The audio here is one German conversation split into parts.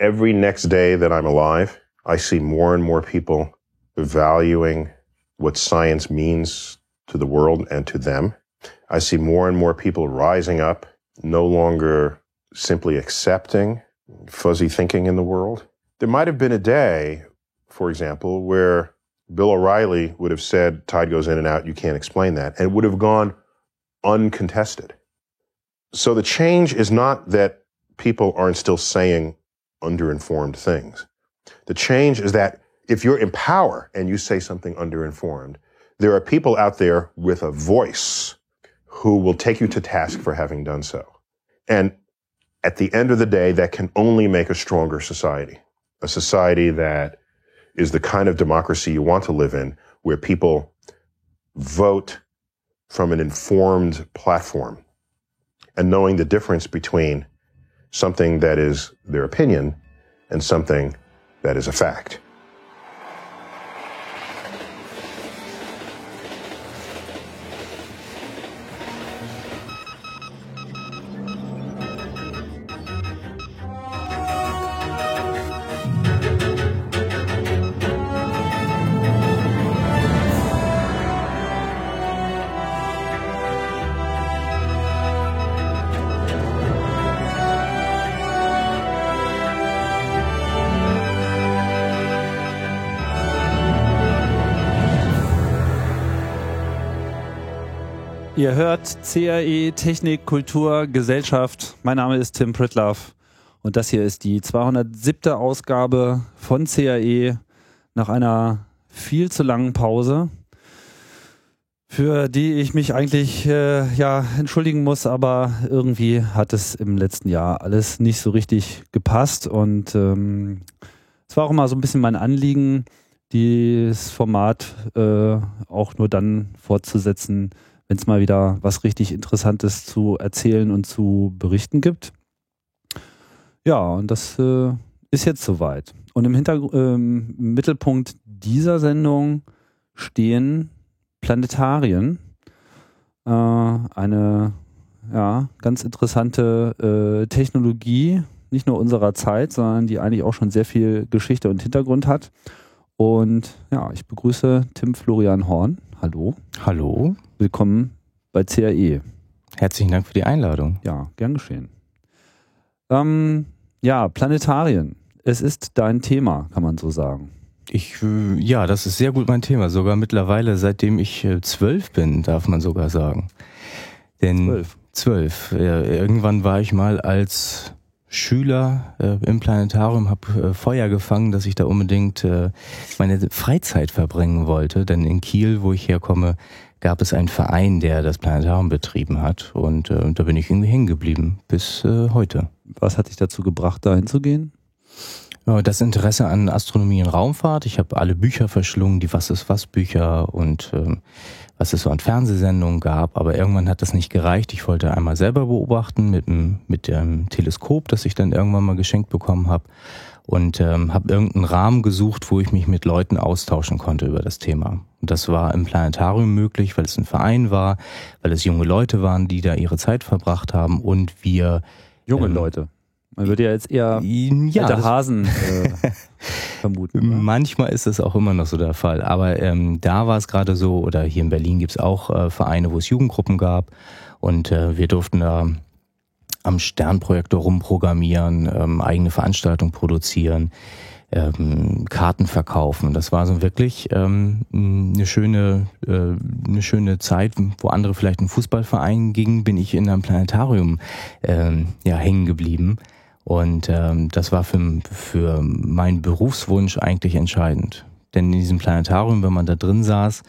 every next day that I'm alive, I see more and more people valuing what science means to the world and to them. I see more and more people rising up, no longer simply accepting fuzzy thinking in the world. There might have been a day, for example, where Bill O'Reilly would have said, tide goes in and out, you can't explain that, and would have gone uncontested. So the change is not that people aren't still saying underinformed things. The change is that if you're in power and you say something underinformed, there are people out there with a voice who will take you to task for having done so. And at the end of the day, that can only make a stronger society, a society that is the kind of democracy you want to live in, where people vote from an informed platform and knowing the difference between something that is their opinion and something that is a fact. Hört CRE Technik, Kultur, Gesellschaft. Mein Name ist Tim Pritloff und das hier ist die 207. Ausgabe von CRE nach einer viel zu langen Pause, für die ich mich eigentlich äh, ja entschuldigen muss, aber irgendwie hat es im letzten Jahr alles nicht so richtig gepasst und ähm, es war auch immer so ein bisschen mein Anliegen, dieses Format äh, auch nur dann fortzusetzen, wenn es mal wieder was richtig Interessantes zu erzählen und zu berichten gibt. Ja, und das äh, ist jetzt soweit. Und im, Hintergr im Mittelpunkt dieser Sendung stehen Planetarien. Äh, eine ja, ganz interessante äh, Technologie, nicht nur unserer Zeit, sondern die eigentlich auch schon sehr viel Geschichte und Hintergrund hat. Und ja, ich begrüße Tim Florian Horn. Hallo. Hallo. Willkommen bei CAE. Herzlichen Dank für die Einladung. Ja, gern geschehen. Ähm, ja, Planetarien. Es ist dein Thema, kann man so sagen. Ich, äh, ja, das ist sehr gut mein Thema. Sogar mittlerweile, seitdem ich äh, zwölf bin, darf man sogar sagen. Denn zwölf. Zwölf. irgendwann war ich mal als Schüler äh, im Planetarium, habe äh, Feuer gefangen, dass ich da unbedingt äh, meine Freizeit verbringen wollte. Denn in Kiel, wo ich herkomme, gab es einen Verein, der das Planetarium betrieben hat. Und äh, da bin ich irgendwie hängen geblieben bis äh, heute. Was hat dich dazu gebracht, da hinzugehen? Das Interesse an Astronomie und Raumfahrt. Ich habe alle Bücher verschlungen, die Was ist was Bücher und ähm, was es so an Fernsehsendungen gab. Aber irgendwann hat das nicht gereicht. Ich wollte einmal selber beobachten mit dem, mit dem Teleskop, das ich dann irgendwann mal geschenkt bekommen habe. Und ähm, habe irgendeinen Rahmen gesucht, wo ich mich mit Leuten austauschen konnte über das Thema. Und das war im Planetarium möglich, weil es ein Verein war, weil es junge Leute waren, die da ihre Zeit verbracht haben und wir Junge ähm, Leute. Man würde ja jetzt eher ja, alte Hasen äh, vermuten. Oder? Manchmal ist das auch immer noch so der Fall. Aber ähm, da war es gerade so, oder hier in Berlin gibt es auch äh, Vereine, wo es Jugendgruppen gab. Und äh, wir durften da am Sternprojektor rumprogrammieren, ähm, eigene Veranstaltungen produzieren, ähm, Karten verkaufen. Das war so wirklich ähm, eine schöne, äh, eine schöne Zeit, wo andere vielleicht in Fußballverein gingen, bin ich in einem Planetarium ähm, ja hängen geblieben. Und ähm, das war für, für meinen Berufswunsch eigentlich entscheidend. Denn in diesem Planetarium, wenn man da drin saß,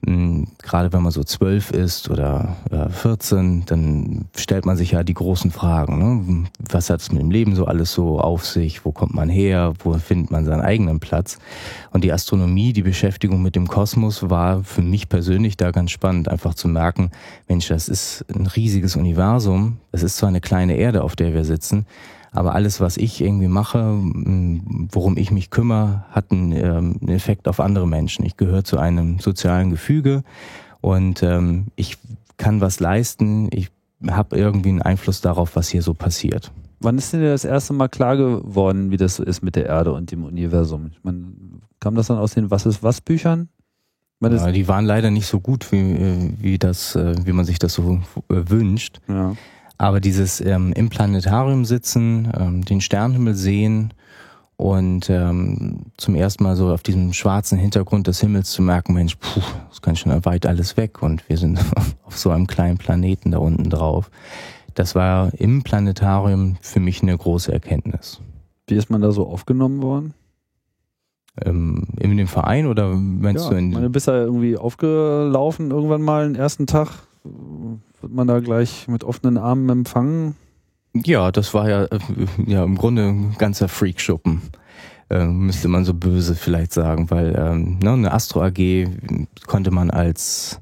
gerade wenn man so zwölf ist oder äh, 14, dann stellt man sich ja die großen Fragen. Ne? Was hat es mit dem Leben so alles so auf sich? Wo kommt man her? Wo findet man seinen eigenen Platz? Und die Astronomie, die Beschäftigung mit dem Kosmos war für mich persönlich da ganz spannend, einfach zu merken, Mensch, das ist ein riesiges Universum. Es ist zwar eine kleine Erde, auf der wir sitzen, aber alles, was ich irgendwie mache, worum ich mich kümmere, hat einen, ähm, einen Effekt auf andere Menschen. Ich gehöre zu einem sozialen Gefüge und ähm, ich kann was leisten. Ich habe irgendwie einen Einfluss darauf, was hier so passiert. Wann ist denn dir das erste Mal klar geworden, wie das so ist mit der Erde und dem Universum? Ich meine, kam das dann aus den Was ist was Büchern? Ja, die waren leider nicht so gut, wie, äh, wie, das, äh, wie man sich das so äh, wünscht. Ja. Aber dieses ähm, im Planetarium sitzen, ähm, den Sternenhimmel sehen und ähm, zum ersten Mal so auf diesem schwarzen Hintergrund des Himmels zu merken, Mensch, puh, das kann schon weit alles weg und wir sind auf so einem kleinen Planeten da unten drauf. Das war im Planetarium für mich eine große Erkenntnis. Wie ist man da so aufgenommen worden? Ähm, in dem Verein oder meinst ja, du in du bist da irgendwie aufgelaufen irgendwann mal den ersten Tag. Wird man da gleich mit offenen Armen empfangen? Ja, das war ja, äh, ja im Grunde ein ganzer Freakschuppen. Äh, müsste man so böse vielleicht sagen, weil ähm, ne, eine Astro AG konnte man als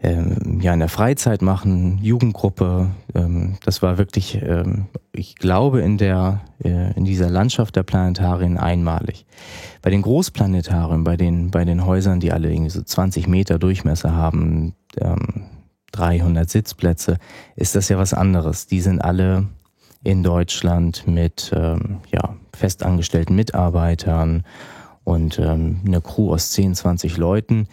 ähm, ja in der Freizeit machen, Jugendgruppe. Ähm, das war wirklich, ähm, ich glaube, in der äh, in dieser Landschaft der Planetarien einmalig. Bei den Großplanetarien, bei den bei den Häusern, die alle irgendwie so 20 Meter Durchmesser haben, ähm, 300 Sitzplätze, ist das ja was anderes. Die sind alle in Deutschland mit ähm, ja, festangestellten Mitarbeitern und ähm, eine Crew aus 10, 20 Leuten.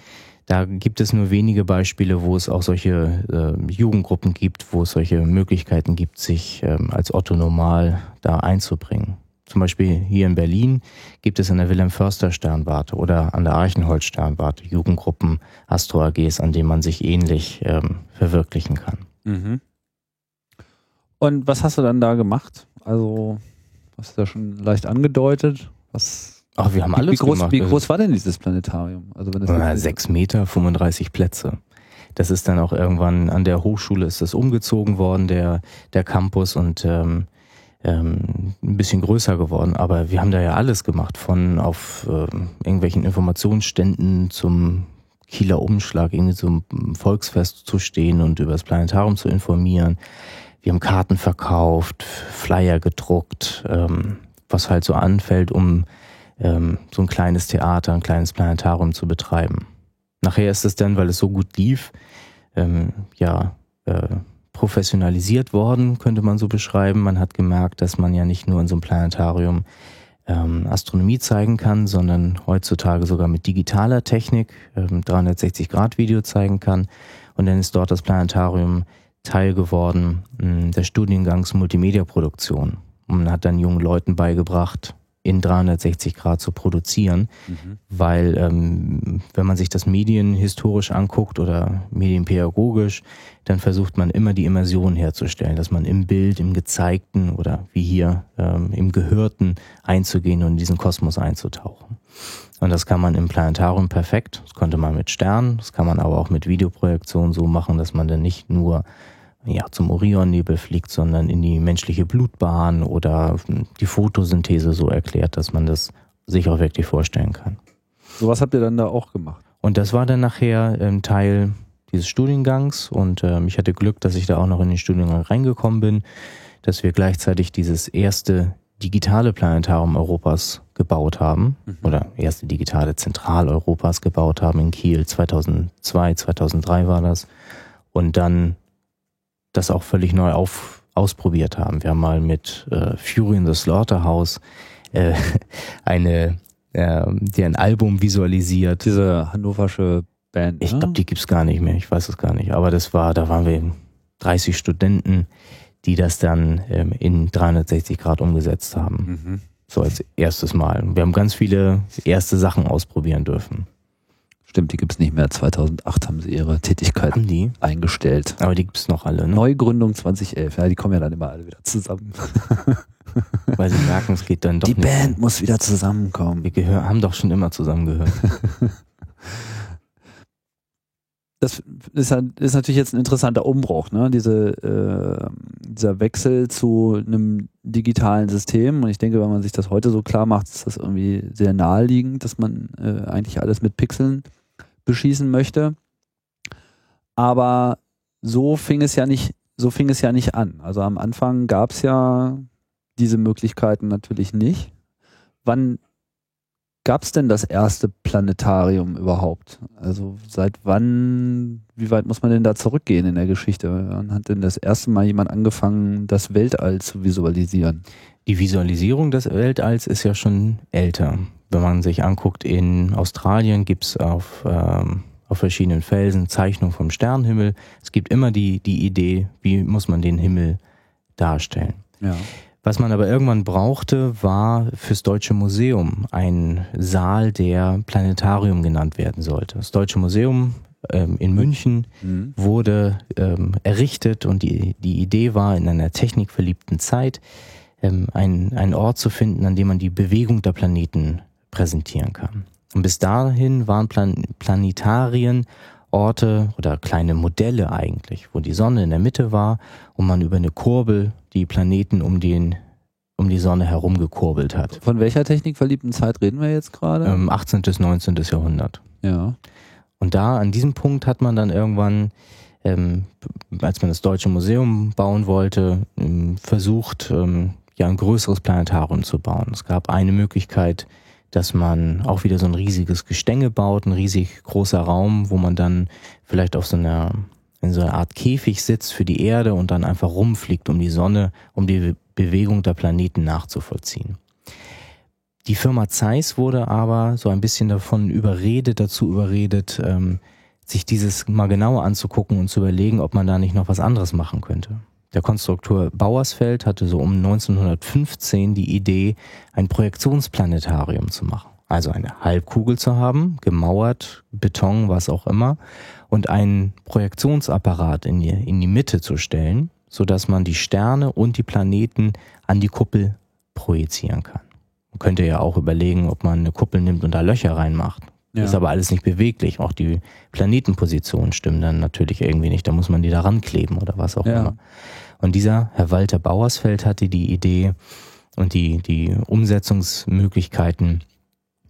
Da gibt es nur wenige Beispiele, wo es auch solche äh, Jugendgruppen gibt, wo es solche Möglichkeiten gibt, sich ähm, als Otto Normal da einzubringen. Zum Beispiel hier in Berlin gibt es an der Wilhelm Förster Sternwarte oder an der Archenholz Sternwarte Jugendgruppen, Astro AGs, an denen man sich ähnlich ähm, verwirklichen kann. Mhm. Und was hast du dann da gemacht? Also, hast du da schon leicht angedeutet? Was, Ach, wir haben alles wie, groß, gemacht. wie groß war denn dieses Planetarium? Also wenn das Na, sechs Meter, 35 Plätze. Das ist dann auch irgendwann an der Hochschule ist das umgezogen worden, der, der Campus und ähm, ähm, ein bisschen größer geworden. Aber wir haben da ja alles gemacht, von auf ähm, irgendwelchen Informationsständen zum Kieler Umschlag, irgendwie zum Volksfest zu stehen und über das Planetarium zu informieren. Wir haben Karten verkauft, Flyer gedruckt, ähm, was halt so anfällt, um ähm, so ein kleines Theater, ein kleines Planetarium zu betreiben. Nachher ist es dann, weil es so gut lief, ähm, ja, äh, professionalisiert worden, könnte man so beschreiben. Man hat gemerkt, dass man ja nicht nur in so einem Planetarium ähm, Astronomie zeigen kann, sondern heutzutage sogar mit digitaler Technik ähm, 360-Grad-Video zeigen kann. Und dann ist dort das Planetarium Teil geworden mh, des Studiengangs Multimedia-Produktion. Und man hat dann jungen Leuten beigebracht, in 360 Grad zu produzieren, Mhm. weil ähm, wenn man sich das medienhistorisch anguckt oder medienpädagogisch, dann versucht man immer die Immersion herzustellen, dass man im Bild, im Gezeigten oder wie hier ähm, im Gehörten einzugehen und in diesen Kosmos einzutauchen. Und das kann man im Planetarium perfekt. Das konnte man mit Sternen, das kann man aber auch mit Videoprojektion so machen, dass man dann nicht nur ja, zum Orionnebel fliegt, sondern in die menschliche Blutbahn oder die Photosynthese so erklärt, dass man das sich auch wirklich vorstellen kann. Sowas habt ihr dann da auch gemacht. Und das war dann nachher ähm, Teil dieses Studiengangs und ähm, ich hatte Glück, dass ich da auch noch in den Studiengang reingekommen bin, dass wir gleichzeitig dieses erste digitale Planetarium Europas gebaut haben oder erste digitale Zentral Europas gebaut haben in Kiel 2002, 2003 war das und dann das auch völlig neu auf, ausprobiert haben. Wir haben mal mit äh, Fury in the Slaughterhouse äh, eine, äh, die ein Album visualisiert. Diese hannoversche Band. Ich ne? glaube, die gibt's gar nicht mehr. Ich weiß es gar nicht. Aber das war, da waren wir 30 Studenten, die das dann ähm, in 360 Grad umgesetzt haben. Mhm. So als erstes Mal. Wir haben ganz viele erste Sachen ausprobieren dürfen. Stimmt, die gibt's nicht mehr. 2008 haben sie ihre Tätigkeit eingestellt. Aber die gibt's noch alle, ne? Neugründung 2011. Ja, die kommen ja dann immer alle wieder zusammen. Weil sie merken, es geht dann doch die nicht. Band muss wieder zusammenkommen. Wir gehör, haben doch schon immer zusammengehört. das ist, ist natürlich jetzt ein interessanter Umbruch, ne? Diese, äh, dieser Wechsel zu einem digitalen System. Und ich denke, wenn man sich das heute so klar macht, ist das irgendwie sehr naheliegend, dass man äh, eigentlich alles mit Pixeln beschießen möchte. Aber so fing es ja nicht, so fing es ja nicht an. Also am Anfang gab es ja diese Möglichkeiten natürlich nicht. Wann gab es denn das erste Planetarium überhaupt? Also seit wann, wie weit muss man denn da zurückgehen in der Geschichte? Wann hat denn das erste Mal jemand angefangen, das Weltall zu visualisieren? Die Visualisierung des Weltalls ist ja schon älter. Wenn man sich anguckt, in Australien gibt's auf, ähm, auf verschiedenen Felsen Zeichnungen vom Sternenhimmel. Es gibt immer die, die Idee, wie muss man den Himmel darstellen. Ja. Was man aber irgendwann brauchte, war fürs Deutsche Museum ein Saal, der Planetarium genannt werden sollte. Das Deutsche Museum ähm, in München Mhm. wurde ähm, errichtet und die, die Idee war, in einer technikverliebten Zeit ähm, einen, einen Ort zu finden, an dem man die Bewegung der Planeten präsentieren kann. Und bis dahin waren Plan Planetarien Orte oder kleine Modelle eigentlich, wo die Sonne in der Mitte war und man über eine Kurbel die Planeten um den um die Sonne herum gekurbelt hat. Von welcher technikverliebten Zeit reden wir jetzt gerade? Ähm, 18. bis 19. Jahrhundert. ja. Und da, an diesem Punkt hat man dann irgendwann, ähm, als man das Deutsche Museum bauen wollte, ähm, versucht, ähm, ja, ein größeres Planetarium zu bauen. Es gab eine Möglichkeit, dass man auch wieder so ein riesiges Gestänge baut, ein riesig großer Raum, wo man dann vielleicht auf so einer, in so einer Art Käfig sitzt für die Erde und dann einfach rumfliegt um die Sonne, um die Bewegung der Planeten nachzuvollziehen. Die Firma Zeiss wurde aber so ein bisschen davon überredet, dazu überredet, ähm, sich dieses mal genauer anzugucken und zu überlegen, ob man da nicht noch was anderes machen könnte. Der Konstrukteur Bauersfeld hatte so um 1915 die Idee, ein Projektionsplanetarium zu machen. Also eine Halbkugel zu haben, gemauert, Beton, was auch immer, und einen Projektionsapparat in die, in die Mitte zu stellen, so dass man die Sterne und die Planeten an die Kuppel projizieren kann. Man könnte ja auch überlegen, ob man eine Kuppel nimmt und da Löcher reinmacht. Ja. Ist aber alles nicht beweglich. Auch die Planetenpositionen stimmen dann natürlich irgendwie nicht. Da muss man die da rankleben oder was auch Ja. immer. Und dieser Herr Walter Bauersfeld hatte die Idee und die, die Umsetzungsmöglichkeiten,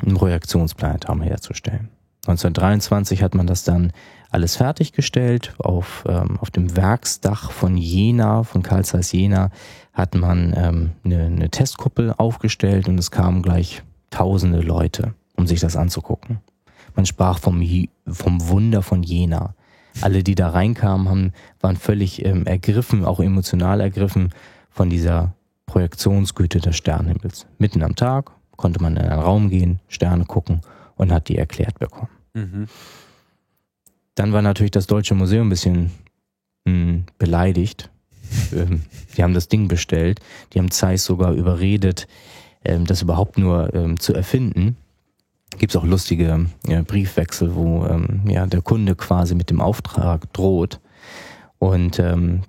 ein Projektionsplanetarium herzustellen. 1923 hat man das dann alles fertiggestellt. Auf, ähm, auf dem Werksdach von Jena, von Carl Zeiss Jena, hat man ähm, eine, eine Testkuppel aufgestellt und es kamen gleich tausende Leute, um sich das anzugucken. Man sprach vom, vom Wunder von Jena. Alle, die da reinkamen, haben, waren völlig ähm, ergriffen, auch emotional ergriffen von dieser Projektionsgüte des Sternenhimmels. Mitten am Tag konnte man in einen Raum gehen, Sterne gucken und hat die erklärt bekommen. Mhm. Dann war natürlich das Deutsche Museum ein bisschen mh, beleidigt. ähm, die haben das Ding bestellt. Die haben Zeiss sogar überredet, ähm, das überhaupt nur ähm, zu erfinden. Gibt es auch lustige ja, Briefwechsel, wo ähm, ja, der Kunde quasi mit dem Auftrag droht. Und ähm,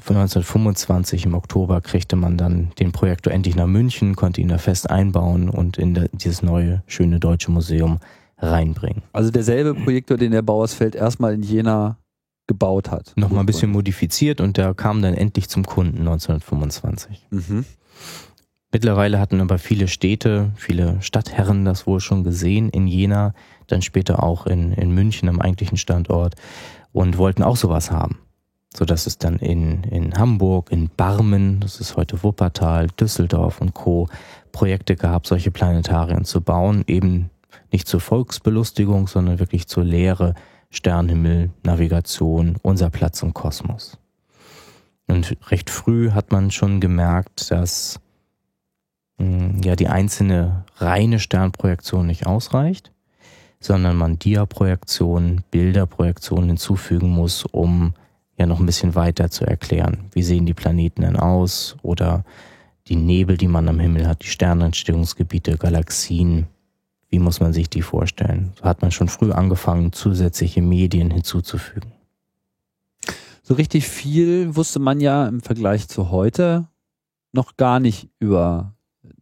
von 1925 im Oktober kriegte man dann den Projektor endlich nach München, konnte ihn da fest einbauen und in der, dieses neue, schöne Deutsche Museum reinbringen. Also derselbe Projektor, den der Bauersfeld erstmal in Jena gebaut hat. Nochmal ein bisschen modifiziert und der kam dann endlich zum Kunden 1925. Mhm. Mittlerweile hatten aber viele Städte, viele Stadtherren das wohl schon gesehen in Jena, dann später auch in, in München am eigentlichen Standort und wollten auch sowas haben. Sodass es dann in, in Hamburg, in Barmen, das ist heute Wuppertal, Düsseldorf und Co. Projekte gab, solche Planetarien zu bauen, eben nicht zur Volksbelustigung, sondern wirklich zur Lehre, Sternenhimmel, Navigation, unser Platz im Kosmos. Und recht früh hat man schon gemerkt, dass ja die einzelne reine Sternprojektion nicht ausreicht, sondern man Dia-Projektionen, Bilderprojektionen hinzufügen muss, um ja noch ein bisschen weiter zu erklären. Wie sehen die Planeten denn aus? Oder die Nebel, die man am Himmel hat, die Sternentstehungsgebiete, Galaxien. Wie muss man sich die vorstellen? So hat man schon früh angefangen, zusätzliche Medien hinzuzufügen. So richtig viel wusste man ja im Vergleich zu heute noch gar nicht über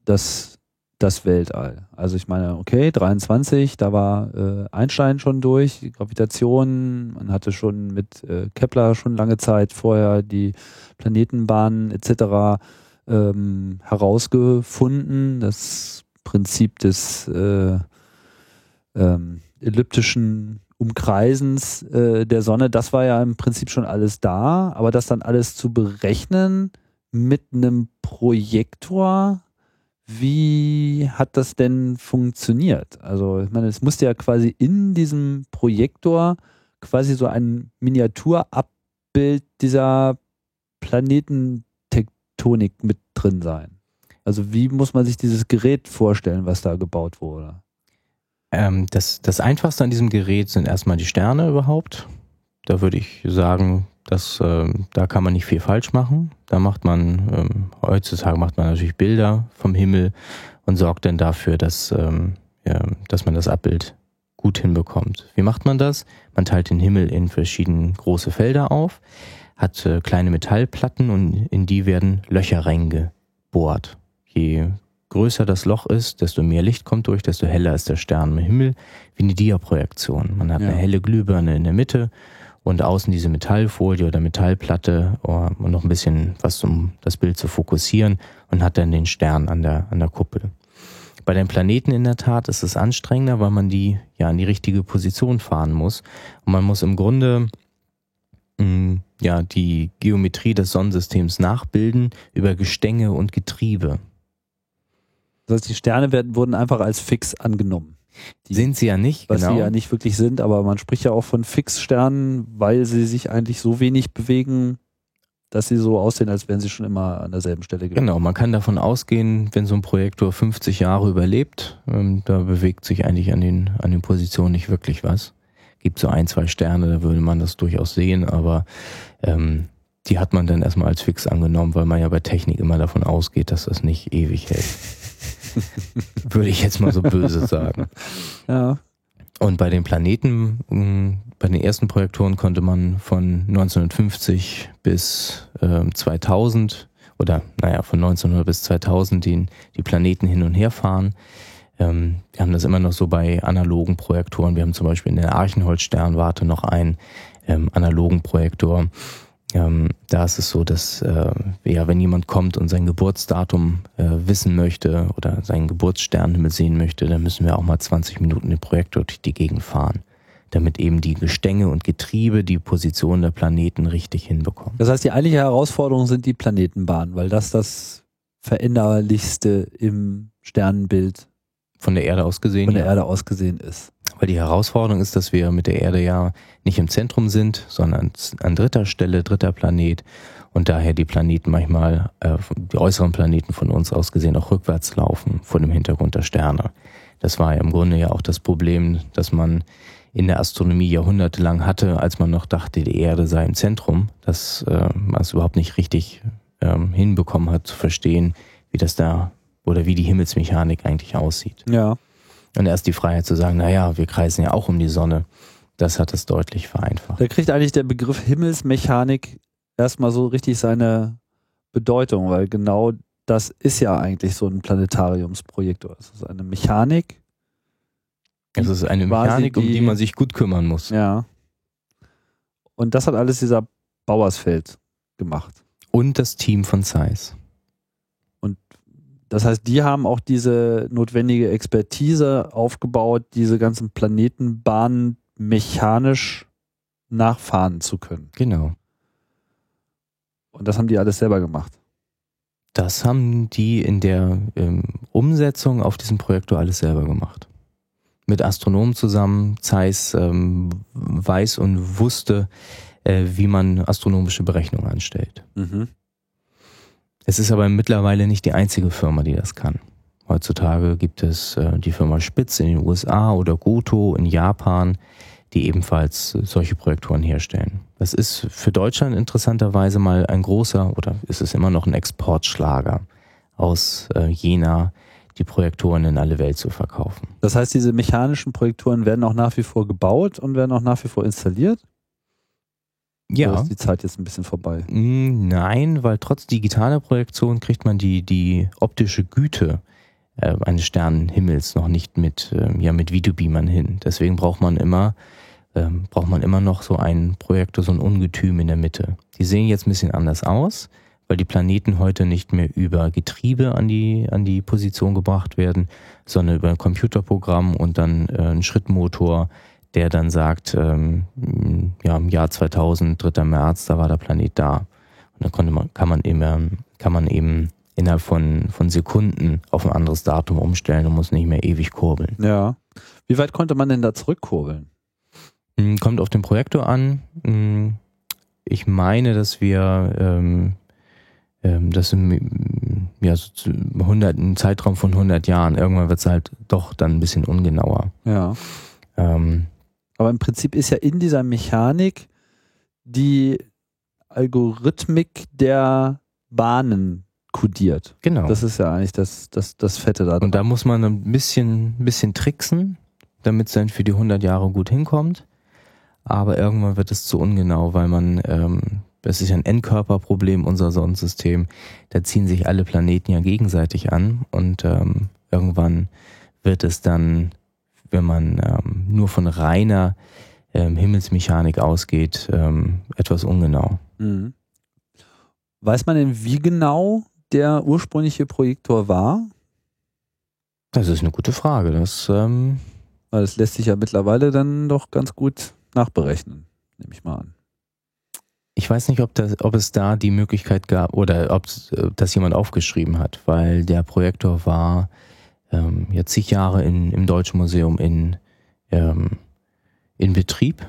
das, das Weltall. Also ich meine, okay, 23, da war äh, Einstein schon durch, die Gravitation, man hatte schon mit äh, Kepler schon lange Zeit vorher die Planetenbahnen etc. Ähm, herausgefunden, das Prinzip des äh, ähm, elliptischen Umkreisens äh, der Sonne, das war ja im Prinzip schon alles da, aber das dann alles zu berechnen mit einem Projektor, wie hat das denn funktioniert? Also, ich meine, es musste ja quasi in diesem Projektor quasi so ein Miniaturabbild dieser Planetentektonik mit drin sein. Also, wie muss man sich dieses Gerät vorstellen, was da gebaut wurde? Ähm, das, das Einfachste an diesem Gerät sind erstmal die Sterne überhaupt. Da würde ich sagen, dass äh, da kann man nicht viel falsch machen. Da macht man, ähm, heutzutage macht man natürlich Bilder vom Himmel und sorgt dann dafür, dass, ähm, ja, dass man das Abbild gut hinbekommt. Wie macht man das? Man teilt den Himmel in verschiedene große Felder auf, hat äh, kleine Metallplatten und in die werden Löcher reingebohrt. Je größer das Loch ist, desto mehr Licht kommt durch, desto heller ist der Stern im Himmel, wie eine Diaprojektion. Man hat ja. eine helle Glühbirne in der Mitte und außen diese Metallfolie oder Metallplatte oh, und noch ein bisschen was, um das Bild zu fokussieren und hat dann den Stern an der, an der Kuppel. Bei den Planeten in der Tat ist es anstrengender, weil man die ja in die richtige Position fahren muss. Und man muss im Grunde mh, mm, ja die Geometrie des Sonnensystems nachbilden über Gestänge und Getriebe. Das heißt, die Sterne werden, wurden einfach als fix angenommen. Die, sind sie ja nicht, was genau. sie ja nicht wirklich sind, aber man spricht ja auch von Fixsternen, weil sie sich eigentlich so wenig bewegen, dass sie so aussehen, als wären sie schon immer an derselben Stelle gewesen. Genau, man kann davon ausgehen, wenn so ein Projektor 50 Jahre überlebt, ähm, da bewegt sich eigentlich an den, an den Positionen nicht wirklich was. Gibt so ein, zwei Sterne, da würde man das durchaus sehen, aber ähm, die hat man dann erstmal als fix angenommen, weil man ja bei Technik immer davon ausgeht, dass das nicht ewig hält. Würde ich jetzt mal so böse sagen. Ja. Und bei den Planeten, mm, bei den ersten Projektoren konnte man von 1950 bis äh, 2000 oder naja, von 1900 bis 2000 die, die Planeten hin und her fahren. Ähm, wir haben das immer noch so bei analogen Projektoren. Wir haben zum Beispiel in der Archenholz-Sternwarte noch einen ähm, analogen Projektor ähm, da ist es so, dass äh, ja, wenn jemand kommt und sein Geburtsdatum äh, wissen möchte oder seinen Geburtssternhimmel sehen möchte, dann müssen wir auch mal 20 Minuten den Projektor durch die Gegend fahren, damit eben die Gestänge und Getriebe die Position der Planeten richtig hinbekommen. Das heißt, die eigentliche Herausforderung sind die Planetenbahnen, weil das das veränderlichste im Sternenbild von der Erde aus gesehen, von der ja. Erde aus gesehen ist. Weil die Herausforderung ist, dass wir mit der Erde ja nicht im Zentrum sind, sondern an dritter Stelle, dritter Planet und daher die Planeten manchmal, äh, die äußeren Planeten von uns aus gesehen auch rückwärts laufen vor dem Hintergrund der Sterne. Das war ja im Grunde ja auch das Problem, dass man in der Astronomie jahrhundertelang hatte, als man noch dachte, die Erde sei im Zentrum, dass äh, man es überhaupt nicht richtig ähm, hinbekommen hat zu verstehen, wie das da oder wie die Himmelsmechanik eigentlich aussieht. Ja. Und erst die Freiheit zu sagen, naja, wir kreisen ja auch um die Sonne, das hat es deutlich vereinfacht. Da kriegt eigentlich der Begriff Himmelsmechanik erstmal so richtig seine Bedeutung, weil genau das ist ja eigentlich so ein Planetariumsprojektor. Es ist eine Mechanik. Es ist eine Mechanik, die, um die man sich gut kümmern muss. Ja. Und das hat alles dieser Bauersfeld gemacht. Und das Team von Zeiss. Das heißt, die haben auch diese notwendige Expertise aufgebaut, diese ganzen Planetenbahnen mechanisch nachfahren zu können. Genau. Und das haben die alles selber gemacht. Das haben die in der ähm, Umsetzung auf diesem Projektor alles selber gemacht. Mit Astronomen zusammen. Zeiss ähm, weiß und wusste, äh, wie man astronomische Berechnungen anstellt. Mhm. Es ist aber mittlerweile nicht die einzige Firma, die das kann. Heutzutage gibt es äh, die Firma Spitz in den USA oder Goto in Japan, die ebenfalls solche Projektoren herstellen. Das ist für Deutschland interessanterweise mal ein großer oder ist es immer noch ein Exportschlager aus äh, Jena, die Projektoren in alle Welt zu verkaufen. Das heißt, diese mechanischen Projektoren werden auch nach wie vor gebaut und werden auch nach wie vor installiert? Ja. Oder ist die Zeit jetzt ein bisschen vorbei? Mm, nein, weil trotz digitaler Projektion kriegt man die, die optische Güte äh, eines Sternenhimmels noch nicht mit, äh, ja, mit Videobeamern hin. Deswegen braucht man immer, äh, braucht man immer noch so einen Projektor, so ein Ungetüm in der Mitte. Die sehen jetzt ein bisschen anders aus, weil die Planeten heute nicht mehr über Getriebe an die, an die Position gebracht werden, sondern über ein Computerprogramm und dann äh, ein Schrittmotor, der dann sagt, ähm, ja, im Jahr 2000, 3. März, da war der Planet da. Und dann konnte man, kann man eben, kann man eben innerhalb von, von Sekunden auf ein anderes Datum umstellen und muss nicht mehr ewig kurbeln. Ja. Wie weit konnte man denn da zurückkurbeln? Hm, Kommt auf den Projektor an. Hm, Ich meine, dass wir ähm, ähm, das im, ja, so zu 100, einen Zeitraum von 100 Jahren, irgendwann wird es halt doch dann ein bisschen ungenauer. Ja. Ähm, Aber im Prinzip ist ja in dieser Mechanik die Algorithmik der Bahnen kodiert. genau. Das ist ja eigentlich das, das, das Fette da. Und da muss man ein bisschen, ein bisschen tricksen, damit es dann für die 100 Jahre gut hinkommt. Aber irgendwann wird es zu ungenau, weil man, ähm, das ist ja ein Endkörperproblem unser Sonnensystem. Da ziehen sich alle Planeten ja gegenseitig an und ähm, irgendwann wird es dann, wenn man ähm, nur von reiner ähm, Himmelsmechanik ausgeht, ähm, etwas ungenau. Mhm. Weiß man denn, wie genau der ursprüngliche Projektor war? Das ist eine gute Frage. Das ähm, Weil das lässt sich ja mittlerweile dann doch ganz gut nachberechnen, nehme ich mal an. Ich weiß nicht, ob, das, ob es da die Möglichkeit gab oder ob äh, das jemand aufgeschrieben hat, weil der Projektor war ähm, ja zig Jahre in, im Deutschen Museum in, ähm, in Betrieb.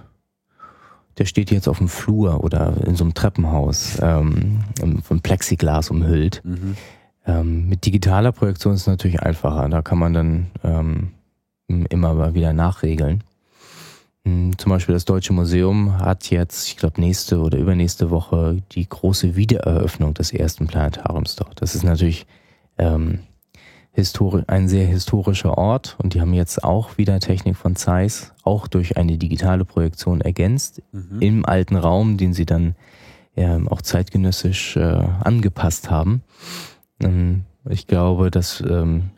Der steht jetzt auf dem Flur oder in so einem Treppenhaus ähm, von Plexiglas umhüllt. Ähm, mit digitaler Projektion ist es natürlich einfacher. Da kann man dann ähm, immer mal wieder nachregeln. Hm, Zum Beispiel das Deutsche Museum hat jetzt, ich glaube, nächste oder übernächste Woche die große Wiedereröffnung des ersten Planetariums dort. Das ist natürlich ähm, histori ein sehr historischer Ort und die haben jetzt auch wieder Technik von Zeiss, auch durch eine digitale Projektion ergänzt, Mhm. im alten Raum, den sie dann ähm, auch zeitgenössisch äh, angepasst haben. Ähm, ich glaube, das ähm,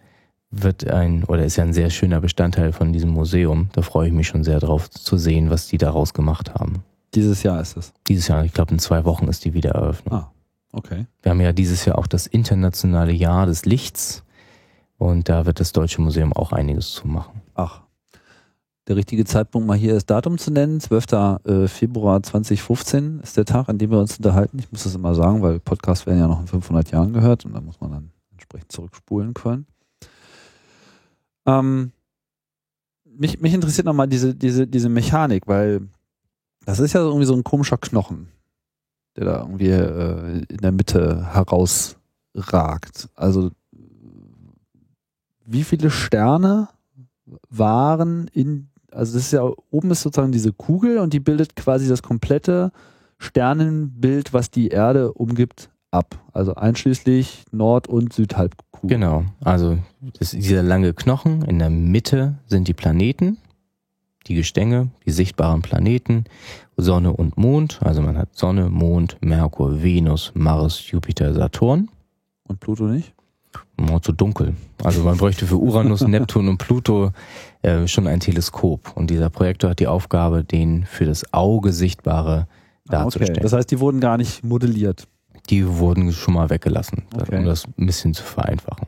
wird ein oder ist ja ein sehr schöner Bestandteil von diesem Museum. Da freue ich mich schon sehr drauf zu sehen, was die daraus gemacht haben. Dieses Jahr ist es. Dieses Jahr, ich glaube, in zwei Wochen ist die Wiedereröffnung. Ah, okay. Wir haben ja dieses Jahr auch das internationale Jahr des Lichts und da wird das Deutsche Museum auch einiges zu machen. Ach. Der richtige Zeitpunkt, mal hier das Datum zu nennen. 12. äh, Februar 2015 ist der Tag, an dem wir uns unterhalten. Ich muss das immer sagen, weil Podcasts werden ja noch in 500 Jahren gehört und da muss man dann entsprechend zurückspulen können. Ähm, mich, mich interessiert nochmal diese, diese, diese Mechanik, weil das ist ja irgendwie so ein komischer Knochen, der da irgendwie äh, in der Mitte herausragt. Also wie viele Sterne waren in, also das ist ja, oben ist sozusagen diese Kugel und die bildet quasi das komplette Sternenbild, was die Erde umgibt, ab. Also einschließlich Nord- und Südhalbkugel. Genau, also dieser lange Knochen, in der Mitte sind die Planeten, die Gestänge, die sichtbaren Planeten, Sonne und Mond. Also man hat Sonne, Mond, Merkur, Venus, Mars, Jupiter, Saturn. Und Pluto nicht? Oh, zu dunkel. Also man bräuchte für Uranus, Neptun und Pluto äh, schon ein Teleskop. Und dieser Projektor hat die Aufgabe, den für das Auge Sichtbare Ah, okay. darzustellen. Das heißt, die wurden gar nicht modelliert. Die wurden schon mal weggelassen, Okay. um das ein bisschen zu vereinfachen.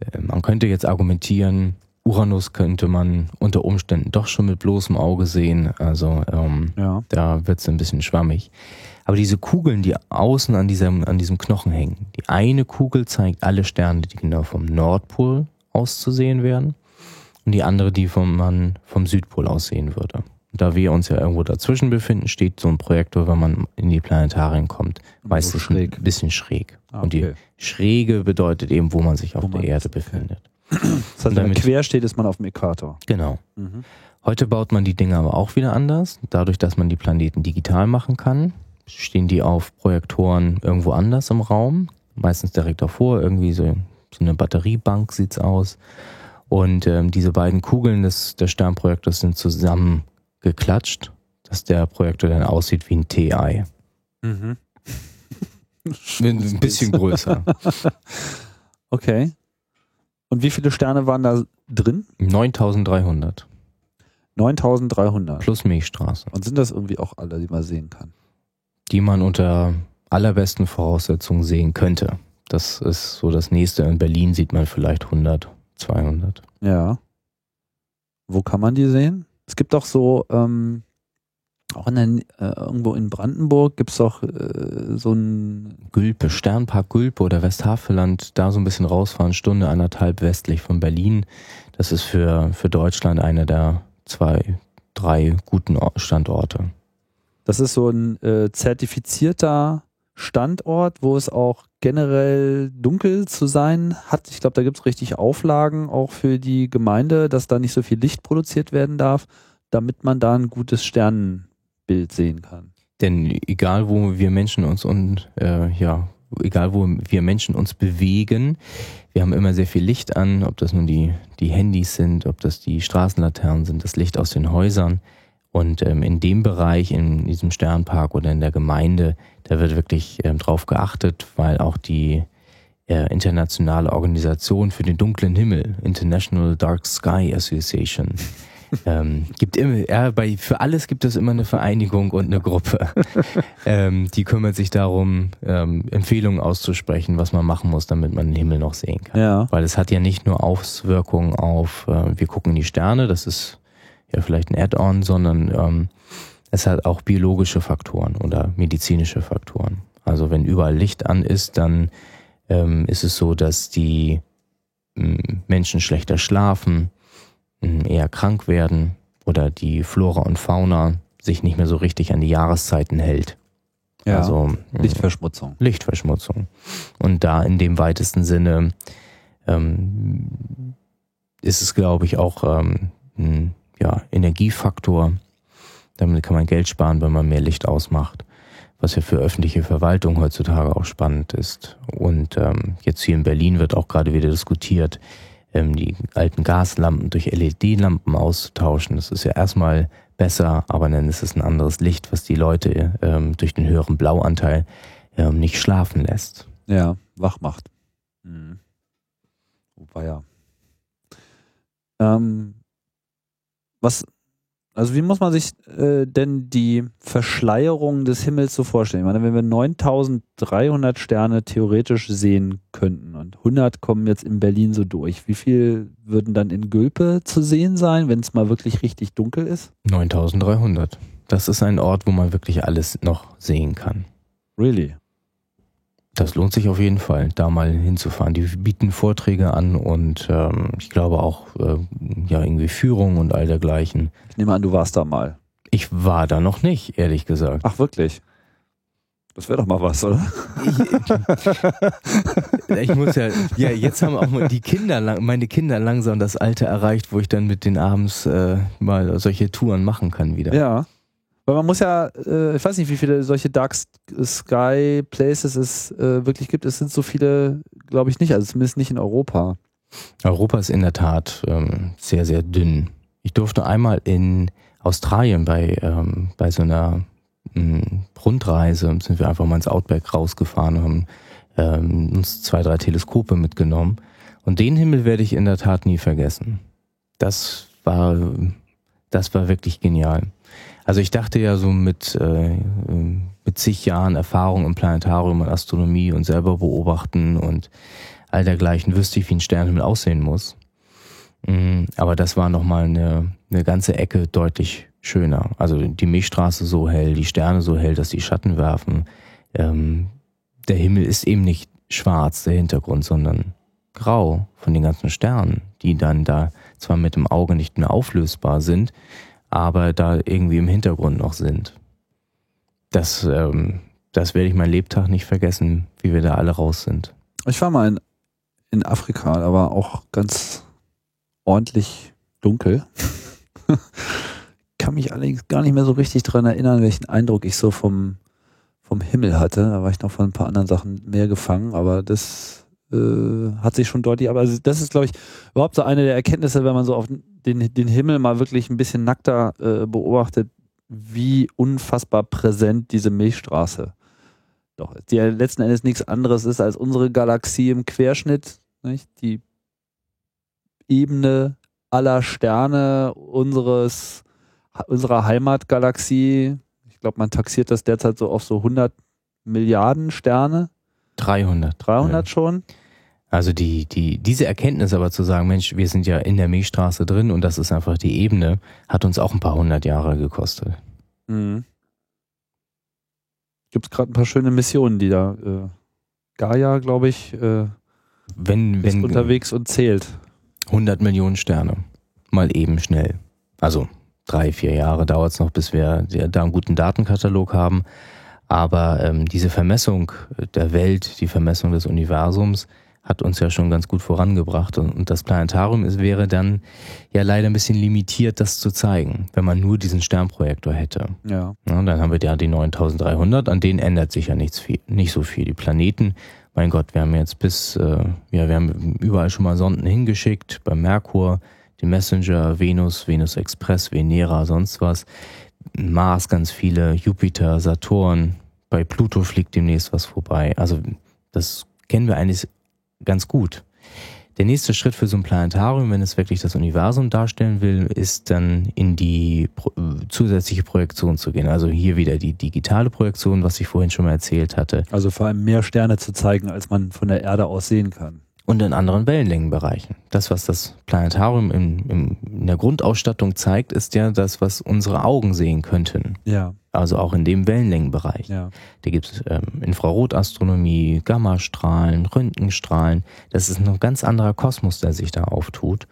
Äh, Man könnte jetzt argumentieren, Uranus könnte man unter Umständen doch schon mit bloßem Auge sehen. Also ähm, Ja. da wird es ein bisschen schwammig. Aber diese Kugeln, die außen an diesem, an diesem Knochen hängen, die eine Kugel zeigt alle Sterne, die genau vom Nordpol aus zu sehen werden. Und die andere, die vom, man vom Südpol aus sehen würde. Da wir uns ja irgendwo dazwischen befinden, steht so ein Projektor, wenn man in die Planetarien kommt, meistens schräg. ein bisschen schräg. Ah, Und die okay. Schräge bedeutet eben, wo man sich auf man der Erde okay. befindet. Das heißt, wenn man quer steht, ist man auf dem Äquator. Genau. Mhm. Heute baut man die Dinge aber auch wieder anders. Dadurch, dass man die Planeten digital machen kann, stehen die auf Projektoren irgendwo anders im Raum. Meistens direkt davor, irgendwie so, so eine Batteriebank sieht's aus. Und ähm, diese beiden Kugeln des, des Sternprojektors sind zusammengeklatscht, dass der Projektor dann aussieht wie ein TI. Mhm. Ein bisschen größer. Okay. Und wie viele Sterne waren da drin? 9300 9300. plus Milchstraße, Und sind das irgendwie auch alle, die man sehen kann? Die man unter allerbesten Voraussetzungen sehen könnte. Das ist so das nächste. In Berlin sieht man vielleicht 100, 200. Ja. Wo kann man die sehen? Es gibt auch so, ähm, Auch in der, äh, irgendwo in Brandenburg gibt es doch äh, so ein Gülpe, Sternpark Gülpe oder Westhaveland, da so ein bisschen rausfahren, Stunde, anderthalb westlich von Berlin. Das ist für, für Deutschland einer der zwei, drei guten Standorte. Das ist so ein äh, zertifizierter Standort, wo es auch generell dunkel zu sein hat. Ich glaube, da gibt es richtig Auflagen auch für die Gemeinde, dass da nicht so viel Licht produziert werden darf, damit man da ein gutes Sternenbild sehen kann. Denn egal wo wir Menschen uns und äh, ja, egal wo wir Menschen uns bewegen, wir haben immer sehr viel Licht an, ob das nun die, die Handys sind, ob das die Straßenlaternen sind, das Licht aus den Häusern. Und ähm, in dem Bereich, in diesem Sternpark oder in der Gemeinde, da wird wirklich ähm, drauf geachtet, weil auch die äh, internationale Organisation für den dunklen Himmel, International Dark Sky Association, ähm, gibt immer, ja, bei, für alles gibt es immer eine Vereinigung und eine Gruppe. ähm, die kümmert sich darum, ähm, Empfehlungen auszusprechen, was man machen muss, damit man den Himmel noch sehen kann. Ja. Weil es hat ja nicht nur Auswirkungen auf, äh, wir gucken in die Sterne, das ist ja vielleicht ein Add-on, sondern ähm, es hat auch biologische Faktoren oder medizinische Faktoren. Also wenn überall Licht an ist, dann ähm, ist es so, dass die ähm, Menschen schlechter schlafen, eher krank werden oder die Flora und Fauna sich nicht mehr so richtig an die Jahreszeiten hält. Ja, also Lichtverschmutzung. Lichtverschmutzung. Und da in dem weitesten Sinne ähm, ist es, glaube ich, auch ähm, ein ja, Energiefaktor. Damit kann man Geld sparen, wenn man mehr Licht ausmacht, was ja für öffentliche Verwaltung heutzutage auch spannend ist. Und ähm, jetzt hier in Berlin wird auch gerade wieder diskutiert, ähm, die alten Gaslampen durch LED-Lampen auszutauschen. Das ist ja erstmal besser, aber dann ist es ein anderes Licht, was die Leute ähm, durch den höheren Blauanteil ähm, nicht schlafen lässt. Ja, wach macht. Mhm. Wobei ja. Ähm, was also wie muss man sich äh, denn die Verschleierung des Himmels so vorstellen? Ich meine, wenn wir 9300 Sterne theoretisch sehen könnten und 100 kommen jetzt in Berlin so durch, wie viel würden dann in Gülpe zu sehen sein, wenn es mal wirklich richtig dunkel ist? 9300. Das ist ein Ort, wo man wirklich alles noch sehen kann. Really? Das lohnt sich auf jeden Fall, da mal hinzufahren. Die bieten Vorträge an und ähm, ich glaube auch äh, ja irgendwie Führung und all dergleichen. Ich nehme an, du warst da mal. Ich war da noch nicht, ehrlich gesagt. Ach wirklich? Das wäre doch mal was, oder? Ich, ich, muss ja, ja, jetzt haben auch die Kinder, meine Kinder langsam das Alter erreicht, wo ich dann mit den abends äh, mal solche Touren machen kann wieder. Ja. Weil man muss ja, äh, ich weiß nicht, wie viele solche Dark Sky Places es äh, wirklich gibt. Es sind so viele, glaube ich, nicht, also zumindest nicht in Europa. Europa ist in der Tat ähm, sehr, sehr dünn. Ich durfte einmal in Australien bei, ähm, bei so einer ähm, Rundreise, sind wir einfach mal ins Outback rausgefahren und haben ähm, uns zwei, drei Teleskope mitgenommen. Und den Himmel werde ich in der Tat nie vergessen. Das war, das war wirklich genial. Also ich dachte ja so mit, äh, mit zig Jahren Erfahrung im Planetarium und Astronomie und selber beobachten und all dergleichen wüsste ich, wie ein Sternenhimmel aussehen muss. Mhm, aber das war nochmal eine, eine ganze Ecke deutlich schöner. Also die Milchstraße so hell, die Sterne so hell, dass die Schatten werfen. Ähm, der Himmel ist eben nicht schwarz, der Hintergrund, sondern grau von den ganzen Sternen, die dann da zwar mit dem Auge nicht mehr auflösbar sind, aber da irgendwie im Hintergrund noch sind. Das, ähm, das werde ich mein Lebtag nicht vergessen, wie wir da alle raus sind. Ich war mal in, in Afrika, da war auch ganz ordentlich dunkel. Kann mich allerdings gar nicht mehr so richtig daran erinnern, welchen Eindruck ich so vom, vom Himmel hatte. Da war ich noch von ein paar anderen Sachen mehr gefangen, aber das äh, hat sich schon deutlich, aber das ist, glaube ich, überhaupt so eine der Erkenntnisse, wenn man so auf den, den Himmel mal wirklich ein bisschen nackter äh, beobachtet, wie unfassbar präsent diese Milchstraße doch ist. Die ja letzten Endes nichts anderes ist als unsere Galaxie im Querschnitt, nicht? Die Ebene aller Sterne unseres, unserer Heimatgalaxie. Ich glaube, man taxiert das derzeit so auf so 100 Milliarden Sterne. 300. 300 ja. schon? Also die, die, diese Erkenntnis aber zu sagen, Mensch, wir sind ja in der Milchstraße drin und das ist einfach die Ebene, hat uns auch ein paar hundert Jahre gekostet. Mhm. Gibt es gerade ein paar schöne Missionen, die da äh, Gaia, glaube ich, äh, Wenn, ist wenn unterwegs und zählt. 100 Millionen Sterne, mal eben schnell. Also drei, vier Jahre dauert es noch, bis wir da einen guten Datenkatalog haben. Aber ähm, diese Vermessung der Welt, die Vermessung des Universums hat uns ja schon ganz gut vorangebracht. Und, das Planetarium ist, wäre dann ja leider ein bisschen limitiert, das zu zeigen, wenn man nur diesen Sternprojektor hätte. Ja. Ja, dann haben wir ja die 9300, an denen ändert sich ja nichts viel, nicht so viel. Die Planeten, mein Gott, wir haben jetzt bis, äh, ja, wir haben überall schon mal Sonden hingeschickt, beim Merkur, die Messenger, Venus, Venus Express, Venera, sonst was. Mars ganz viele, Jupiter, Saturn, bei Pluto fliegt demnächst was vorbei. Also das kennen wir eigentlich ganz gut. Der nächste Schritt für so ein Planetarium, wenn es wirklich das Universum darstellen will, ist dann in die zusätzliche Projektion zu gehen. Also hier wieder die digitale Projektion, was ich vorhin schon mal erzählt hatte. Also vor allem mehr Sterne zu zeigen, als man von der Erde aus sehen kann. Und in anderen Wellenlängenbereichen. Das, was das Planetarium in, in, in der Grundausstattung zeigt, ist ja das, was unsere Augen sehen könnten. Ja, Also auch in dem Wellenlängenbereich. ja. Da gibt es ähm, Infrarotastronomie, Gammastrahlen, Röntgenstrahlen. Das ist ein ganz anderer Kosmos, der sich da auftut.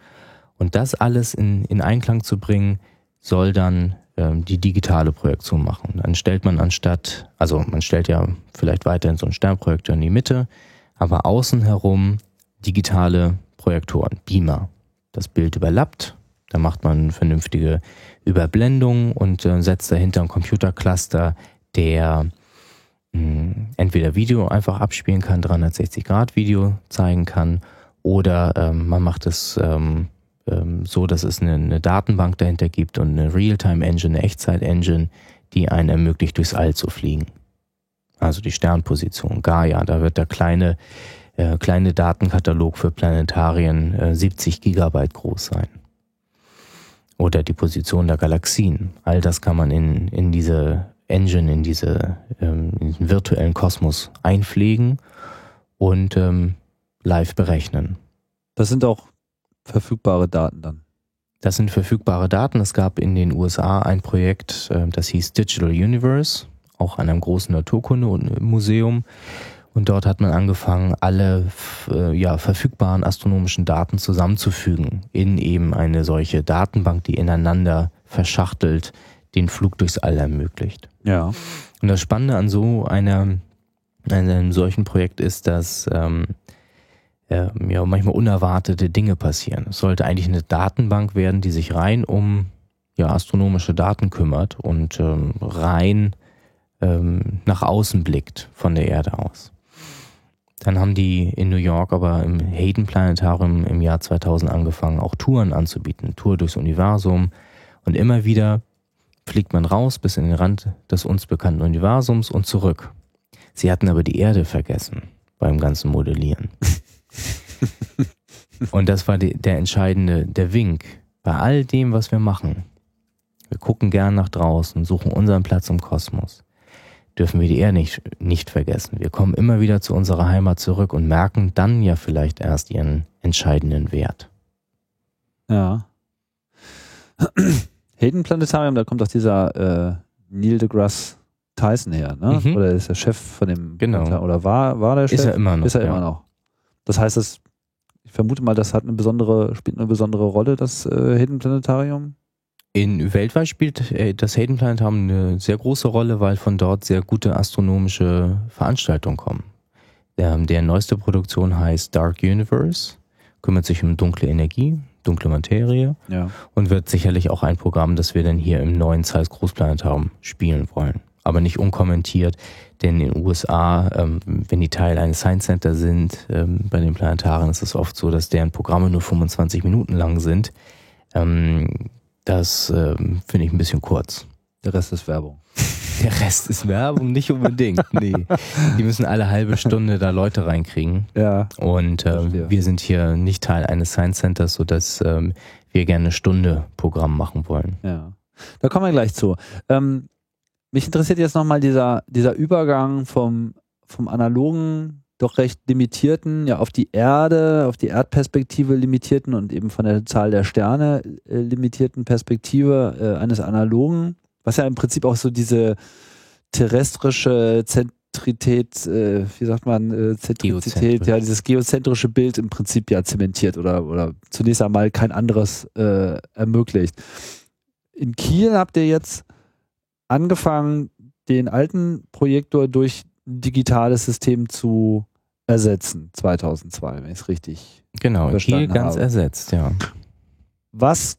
Und das alles in, in Einklang zu bringen, soll dann ähm, die digitale Projektion machen. Dann stellt man anstatt, also man stellt ja vielleicht weiterhin so einen Sternprojektor in die Mitte, aber außen herum digitale Projektoren, Beamer. Das Bild überlappt, da macht man vernünftige Überblendung und äh, setzt dahinter einen Computercluster, der mh, entweder Video einfach abspielen kann, 360 Grad Video zeigen kann, oder ähm, man macht es ähm, ähm, so, dass es eine, eine Datenbank dahinter gibt und eine Realtime-Engine, eine Echtzeit-Engine, die einen ermöglicht, durchs All zu fliegen. Also die Sternposition, Gaia, da wird der kleine, äh, kleine Datenkatalog für Planetarien äh, 70 Gigabyte groß sein oder die Position der Galaxien. All das kann man in, in diese Engine, in, diese, ähm, in diesen virtuellen Kosmos einpflegen und ähm, live berechnen. Das sind auch verfügbare Daten dann. Das sind verfügbare Daten. Es gab in den USA ein Projekt, äh, das hieß Digital Universe, auch an einem großen Naturkundemuseum. Und dort hat man angefangen, alle äh, ja, verfügbaren astronomischen Daten zusammenzufügen in eben eine solche Datenbank, die ineinander verschachtelt den Flug durchs All ermöglicht. Ja. Und das Spannende an so einer, einem solchen Projekt ist, dass ähm, äh, ja, manchmal unerwartete Dinge passieren. Es sollte eigentlich eine Datenbank werden, die sich rein um ja, astronomische Daten kümmert und ähm, rein ähm, nach außen blickt von der Erde aus. Dann haben die in New York aber im Hayden Planetarium im Jahr 2000 angefangen, auch Touren anzubieten, Tour durchs Universum. Und immer wieder fliegt man raus bis in den Rand des uns bekannten Universums und zurück. Sie hatten aber die Erde vergessen beim ganzen Modellieren. und das war die, der entscheidende, der Wink bei all dem, was wir machen. Wir gucken gern nach draußen, suchen unseren Platz im Kosmos dürfen wir die Erde nicht, nicht vergessen. Wir kommen immer wieder zu unserer Heimat zurück und merken dann ja vielleicht erst ihren entscheidenden Wert. Ja. Hayden Planetarium, da kommt auch dieser äh, Neil deGrasse Tyson her, ne? Mhm. Oder ist der Chef von dem Genau. Planetarium- oder war, war der Chef? Ist er immer noch. Ist er ja. immer noch. Das heißt, das, ich vermute mal, das hat eine besondere, spielt eine besondere Rolle, das äh, Hidden Planetarium. In weltweit spielt äh, das Hayden Planetarium eine sehr große Rolle, weil von dort sehr gute astronomische Veranstaltungen kommen. Der, der neueste Produktion heißt Dark Universe, kümmert sich um dunkle Energie, dunkle Materie Ja. und wird sicherlich auch ein Programm, das wir dann hier im neuen Zeiss Großplanetarium spielen wollen. Aber nicht unkommentiert, denn in den USA, ähm, wenn die Teil eines Science Center sind, ähm, bei den Planetarien ist es oft so, dass deren Programme nur 25 Minuten lang sind. Ähm, das ähm, finde ich ein bisschen kurz. Der Rest ist Werbung. Der Rest ist Werbung, nicht unbedingt. Nee. Die müssen alle halbe Stunde da Leute reinkriegen. Ja. Und äh, wir sind hier nicht Teil eines Science Centers, sodass ähm, wir gerne eine Stunde Programm machen wollen. Ja. Da kommen wir gleich zu. Ähm, mich interessiert jetzt nochmal dieser, dieser Übergang vom, vom analogen, doch recht limitierten, ja, auf die Erde, auf die Erdperspektive limitierten und eben von der Zahl der Sterne äh, limitierten Perspektive äh, eines analogen was ja im Prinzip auch so diese terrestrische Zentrität, äh, wie sagt man, äh, Zentrizität, ja, dieses geozentrische Bild im Prinzip ja zementiert oder, oder zunächst einmal kein anderes äh, ermöglicht. In Kiel habt ihr jetzt angefangen, den alten Projektor durch digitales System zu ersetzen, 2002, wenn ich es richtig Genau, verstanden Kiel ganz habe. ersetzt, ja. Was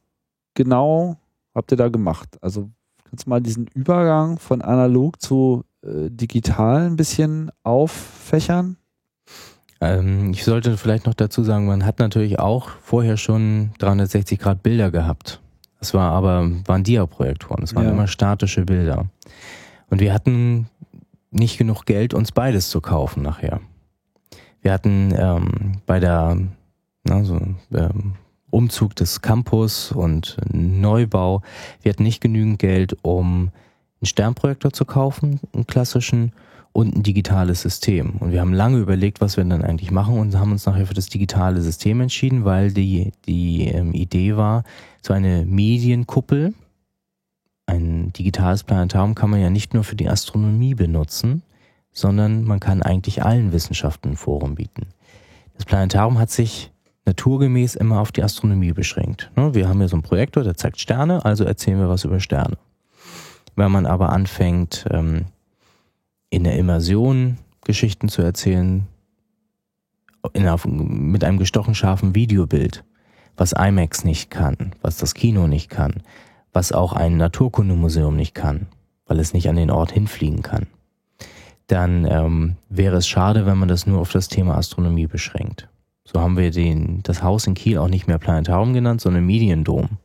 genau habt ihr da gemacht? Also kannst du mal diesen Übergang von analog zu äh, digital ein bisschen auffächern? Ähm, ich sollte vielleicht noch dazu sagen, man hat natürlich auch vorher schon 360 Grad Bilder gehabt. Das war aber, waren Dia-Projektoren, das waren Ja. immer statische Bilder. Und wir hatten nicht genug Geld, uns beides zu kaufen nachher. Wir hatten ähm, bei der na, so, ähm, Umzug des Campus und Neubau, wir hatten nicht genügend Geld, um einen Sternprojektor zu kaufen, einen klassischen, und ein digitales System. Und wir haben lange überlegt, was wir dann eigentlich machen und haben uns nachher für das digitale System entschieden, weil die, die ähm, Idee war, so eine Medienkuppel, ein digitales Planetarium kann man ja nicht nur für die Astronomie benutzen, sondern man kann eigentlich allen Wissenschaften ein Forum bieten. Das Planetarium hat sich naturgemäß immer auf die Astronomie beschränkt. Ne, Wir haben hier so einen Projektor, der zeigt Sterne, also erzählen wir was über Sterne. Wenn man aber anfängt, ähm, in der Immersion Geschichten zu erzählen, mit einem gestochen scharfen Videobild, was IMAX nicht kann, was das Kino nicht kann, was auch ein Naturkundemuseum nicht kann, weil es nicht an den Ort hinfliegen kann, dann ähm, wäre es schade, wenn man das nur auf das Thema Astronomie beschränkt. So haben wir den, das Haus in Kiel auch nicht mehr Planetarium genannt, sondern Mediendom,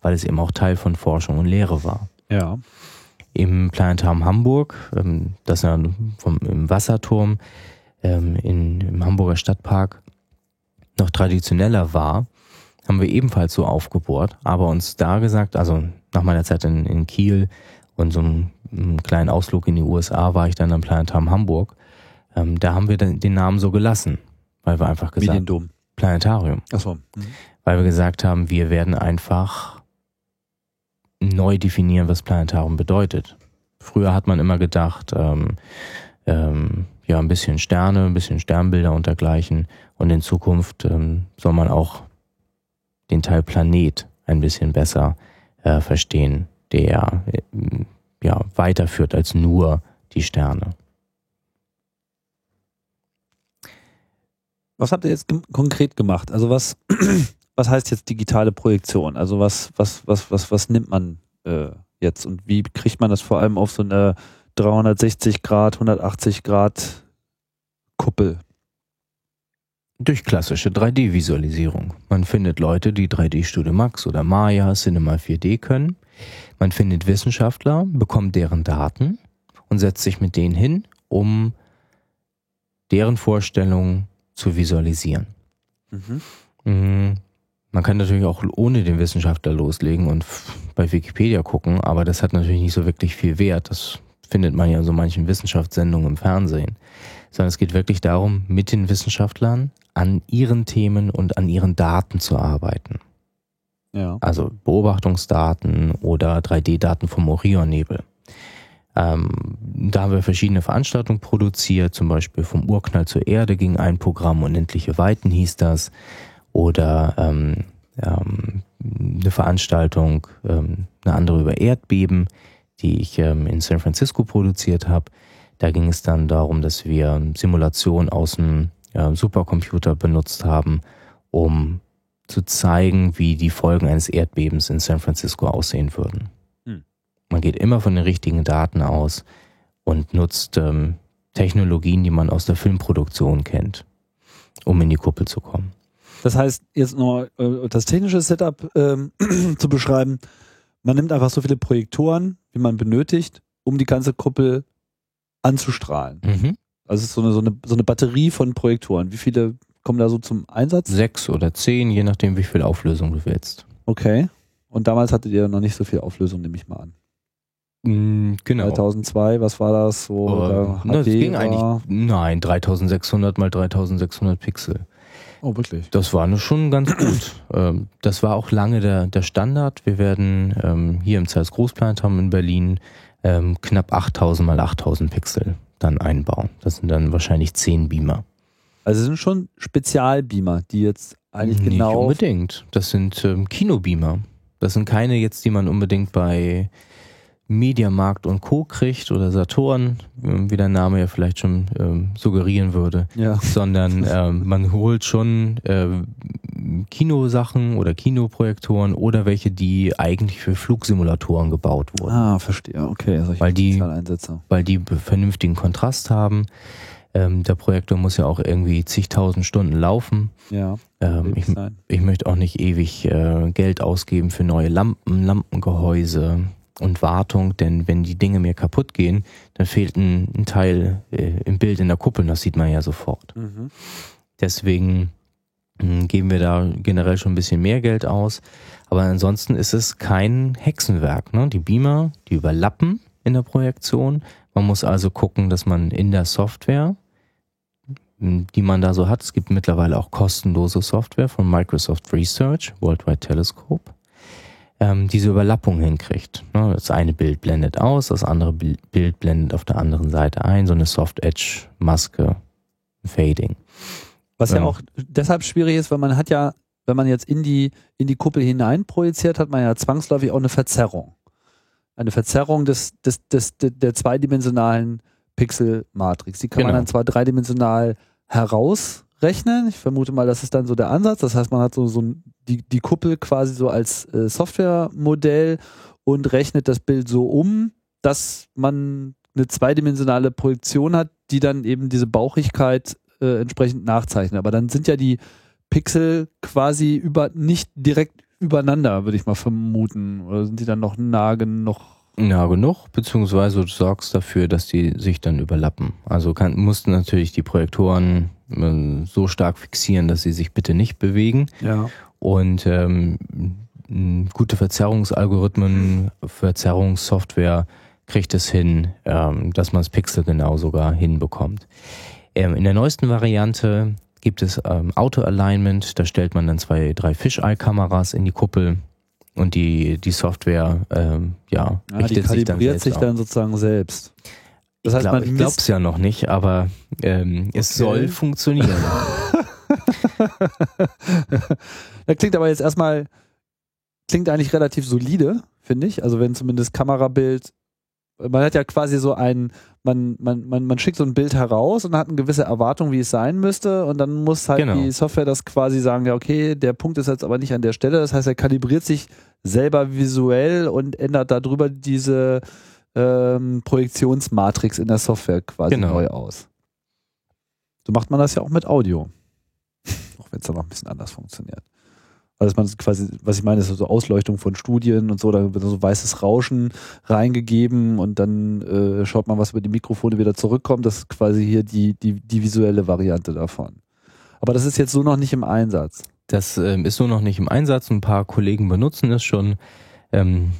weil es eben auch Teil von Forschung und Lehre war Ja. im Planetarium Hamburg, ähm, das ja vom, im Wasserturm ähm, in, im Hamburger Stadtpark noch traditioneller war, haben wir ebenfalls so aufgebohrt, aber uns da gesagt, also nach meiner Zeit in, in Kiel und so einem, einem kleinen Ausflug in die USA war ich dann am Planetarium Hamburg, ähm, da haben wir den Namen so gelassen, weil wir einfach gesagt Mediendom. Planetarium Achso. Mhm. weil wir gesagt haben, wir werden einfach neu definieren, was Planetarium bedeutet. Früher hat man immer gedacht, ähm, ähm, ja, ein bisschen Sterne, ein bisschen Sternbilder und dergleichen. Und in Zukunft ähm, soll man auch den Teil Planet ein bisschen besser äh, verstehen, der äh, ja, weiterführt als nur die Sterne. Was habt ihr jetzt konkret gemacht? Also was, was heißt jetzt digitale Projektion? Also was, was, was, was, was nimmt man äh, jetzt und wie kriegt man das vor allem auf so eine 360 Grad, 180 Grad Kuppel? Durch klassische 3D-Visualisierung. Man findet Leute, die 3D-Studio Max oder Maya, Cinema 4D können. Man findet Wissenschaftler, bekommt deren Daten und setzt sich mit denen hin, um deren Vorstellungen zu visualisieren. Mm, Man kann natürlich auch ohne den Wissenschaftler loslegen und bei Wikipedia gucken, aber das hat natürlich nicht so wirklich viel Wert. Das findet man ja in so manchen Wissenschaftssendungen im Fernsehen. Sondern es geht wirklich darum, mit den Wissenschaftlern an ihren Themen und an ihren Daten zu arbeiten. Ja. Also Beobachtungsdaten oder 3D-Daten vom Orionnebel. Ähm, da haben wir verschiedene Veranstaltungen produziert, zum Beispiel vom Urknall zur Erde ging ein Programm, Unendliche Weiten hieß das. Oder ähm, ähm, eine Veranstaltung, ähm, eine andere über Erdbeben, die ich ähm, in San Francisco produziert habe. Da ging es dann darum, dass wir Simulationen aus dem äh, Supercomputer benutzt haben, um zu zeigen, wie die Folgen eines Erdbebens in San Francisco aussehen würden. Hm. Man geht immer von den richtigen Daten aus und nutzt ähm, Technologien, die man aus der Filmproduktion kennt, um in die Kuppel zu kommen. Das heißt, jetzt noch äh, das technische Setup ähm, zu beschreiben. Man nimmt einfach so viele Projektoren, wie man benötigt, um die ganze Kuppel anzustrahlen. Mhm. Also es ist so eine, so eine, so eine Batterie von Projektoren. Wie viele kommen da so zum Einsatz? Sechs oder zehn, je nachdem, wie viel Auflösung du willst. Okay. Und damals hattet ihr noch nicht so viel Auflösung, nehme ich mal an. Mm, Genau. 2002, was war das? So, da na, das HD ging war- eigentlich, nein, 3600 mal 3600 Pixel. Oh, wirklich? Das war ne schon ganz gut. Ähm, das war auch lange der, der Standard. Wir werden ähm, hier im Zeiss Großplanetarium in Berlin ähm, knapp 8000 mal 8000 Pixel dann einbauen. Das sind dann wahrscheinlich 10 Beamer. Also es sind schon Spezialbeamer, die jetzt eigentlich Nicht genau. unbedingt. Das sind ähm, Kinobeamer. Das sind keine jetzt, die man unbedingt bei Mediamarkt und Co. kriegt oder Saturn, ähm, wie der Name ja vielleicht schon ähm, suggerieren würde, Ja. sondern ähm, man holt schon ähm, Kinosachen oder Kinoprojektoren oder welche, die eigentlich für Flugsimulatoren gebaut wurden, Ah, verstehe. Okay, solche Weil die- weil die vernünftigen Kontrast haben. Ähm, der Projektor muss ja auch irgendwie zigtausend Stunden laufen. Ja, Ähm, ich, ich möchte auch nicht ewig äh, Geld ausgeben für neue Lampen, Lampengehäuse und Wartung, denn wenn die Dinge mir kaputt gehen, dann fehlt ein, ein Teil äh, im Bild in der Kuppel, das sieht man ja sofort. Mhm. Deswegen mh, geben wir da generell schon ein bisschen mehr Geld aus. Aber ansonsten ist es kein Hexenwerk. Ne? Die Beamer, die überlappen in der Projektion. Man muss also gucken, dass man in der Software, mh, die man da so hat, es gibt mittlerweile auch kostenlose Software von Microsoft Research, Worldwide Telescope, ähm, diese Überlappung hinkriegt. Ne? Das eine Bild blendet aus, das andere Bil- Bild blendet auf der anderen Seite ein, so eine Soft-Edge-Maske, Fading. Was ja Ja. auch deshalb schwierig ist, weil man hat ja, wenn man jetzt in die, in die Kuppel hinein projiziert, hat man ja zwangsläufig auch eine Verzerrung. Eine Verzerrung des, des, des, der der zweidimensionalen Pixelmatrix. Die kann man Genau. dann zwar dreidimensional herausrechnen. Ich vermute mal, das ist dann so der Ansatz. Das heißt, man hat so, so die, die Kuppel quasi so als äh, Softwaremodell und rechnet das Bild so um, dass man eine zweidimensionale Projektion hat, die dann eben diese Bauchigkeit äh, entsprechend nachzeichnet. Aber dann sind ja die Pixel quasi über nicht direkt übereinander, würde ich mal vermuten. Oder sind die dann noch nah genug? Ja, genug, beziehungsweise du sorgst dafür, dass die sich dann überlappen. Also kann, musst du natürlich die Projektoren äh, so stark fixieren, dass sie sich bitte nicht bewegen. Ja. Und ähm, gute Verzerrungsalgorithmen, Verzerrungssoftware kriegt es hin, ähm, dass man das Pixel genau sogar hinbekommt. Ähm, in der neuesten Variante gibt es ähm, Auto-Alignment, da stellt man dann zwei, drei Fisheye-Kameras in die Kuppel und die, die Software ähm, ja, Ah, die richtet sich dann selbst sich dann sozusagen selbst. Das ich heißt, glaub, man ich glaube es ja noch nicht, aber ähm, es Okay. soll funktionieren. Das klingt aber jetzt erstmal, klingt eigentlich relativ solide, finde ich. Also wenn zumindest Kamerabild, man hat ja quasi so ein, man, man, man, man schickt so ein Bild heraus und hat eine gewisse Erwartung, wie es sein müsste und dann muss halt Genau. die Software das quasi sagen, ja okay, der Punkt ist jetzt aber nicht an der Stelle. Das heißt, er kalibriert sich selber visuell und ändert darüber diese ähm, Projektionsmatrix in der Software quasi Genau. neu aus. So macht man das ja auch mit Audio. Auch wenn es dann noch ein bisschen anders funktioniert. Also man quasi, was ich meine, ist so Ausleuchtung von Studien und so, da wird so weißes Rauschen reingegeben und dann äh, schaut man, was über die Mikrofone wieder zurückkommt. Das ist quasi hier die, die, die visuelle Variante davon. Aber das ist jetzt so noch nicht im Einsatz. Das ähm, ist so noch nicht im Einsatz. Ein paar Kollegen benutzen es schon. Ähm,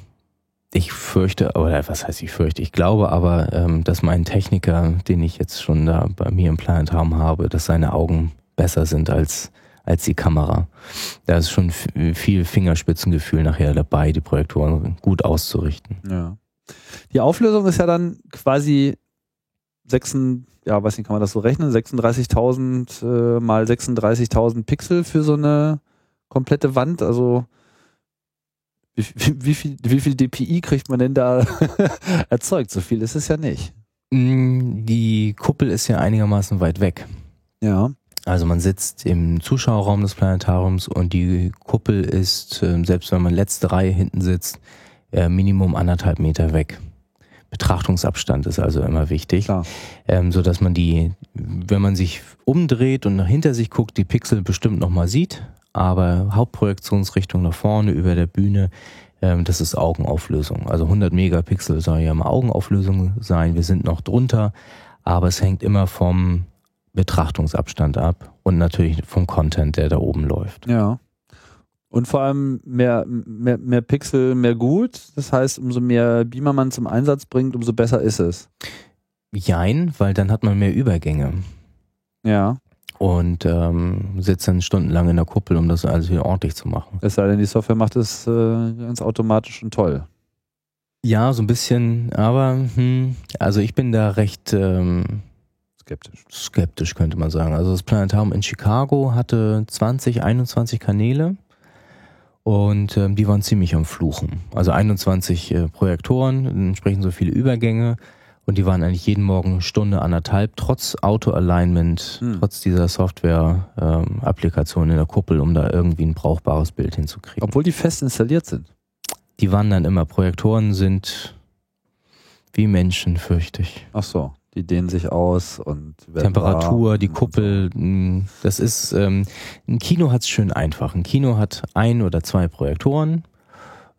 ich fürchte, oder was heißt ich fürchte, ich glaube aber, ähm, dass mein Techniker, den ich jetzt schon da bei mir im Planetarium habe, dass seine Augen besser sind als, als die Kamera. Da ist schon viel Fingerspitzengefühl nachher dabei, die Projektoren gut auszurichten. Ja. Die Auflösung ist ja dann quasi 6, ja, weiß nicht, kann man das so rechnen? 36.000 äh, mal 36.000 Pixel für so eine komplette Wand. Also wie, wie, wie, viel, wie viel DPI kriegt man denn da erzeugt? So viel ist es ja nicht. Mm, Die Kuppel ist ja einigermaßen weit weg. Ja. Also man sitzt im Zuschauerraum des Planetariums und die Kuppel ist, äh, selbst wenn man letzte Reihe hinten sitzt, äh, Minimum anderthalb Meter weg. Betrachtungsabstand ist also immer wichtig, ähm, so dass man die, wenn man sich umdreht und nach hinter sich guckt, die Pixel bestimmt nochmal sieht, aber Hauptprojektionsrichtung nach vorne über der Bühne, ähm, das ist Augenauflösung. Also 100 Megapixel soll ja mal Augenauflösung sein. Wir sind noch drunter, aber es hängt immer vom Betrachtungsabstand ab und natürlich vom Content, der da oben läuft. Ja. Und vor allem mehr, mehr, mehr Pixel, mehr gut. Das heißt, umso mehr Beamer man zum Einsatz bringt, umso besser ist es. Jein, weil dann hat man mehr Übergänge. Ja. und ähm, sitzt dann stundenlang in der Kuppel, um das alles wieder ordentlich zu machen. Es sei denn, die Software macht es äh, ganz automatisch und toll. Ja, so ein bisschen, aber hm, also ich bin da recht ähm, skeptisch. Skeptisch könnte man sagen. Also das Planetarium in Chicago hatte 20, 21 Kanäle und ähm, die waren ziemlich am Fluchen. Also 21 äh, Projektoren, entsprechend so viele Übergänge und die waren eigentlich jeden Morgen eine Stunde, anderthalb, trotz Auto-Alignment, hm. trotz dieser Software-Applikation ähm, in der Kuppel, um da irgendwie ein brauchbares Bild hinzukriegen. Obwohl die fest installiert sind. Die wandern immer. Projektoren sind wie Menschen, fürchte ich. Ach so, die dehnen sich aus und Temperatur, die Kuppel. Hm, das ist, ähm, ein Kino hat es schön einfach. Ein Kino hat ein oder zwei Projektoren,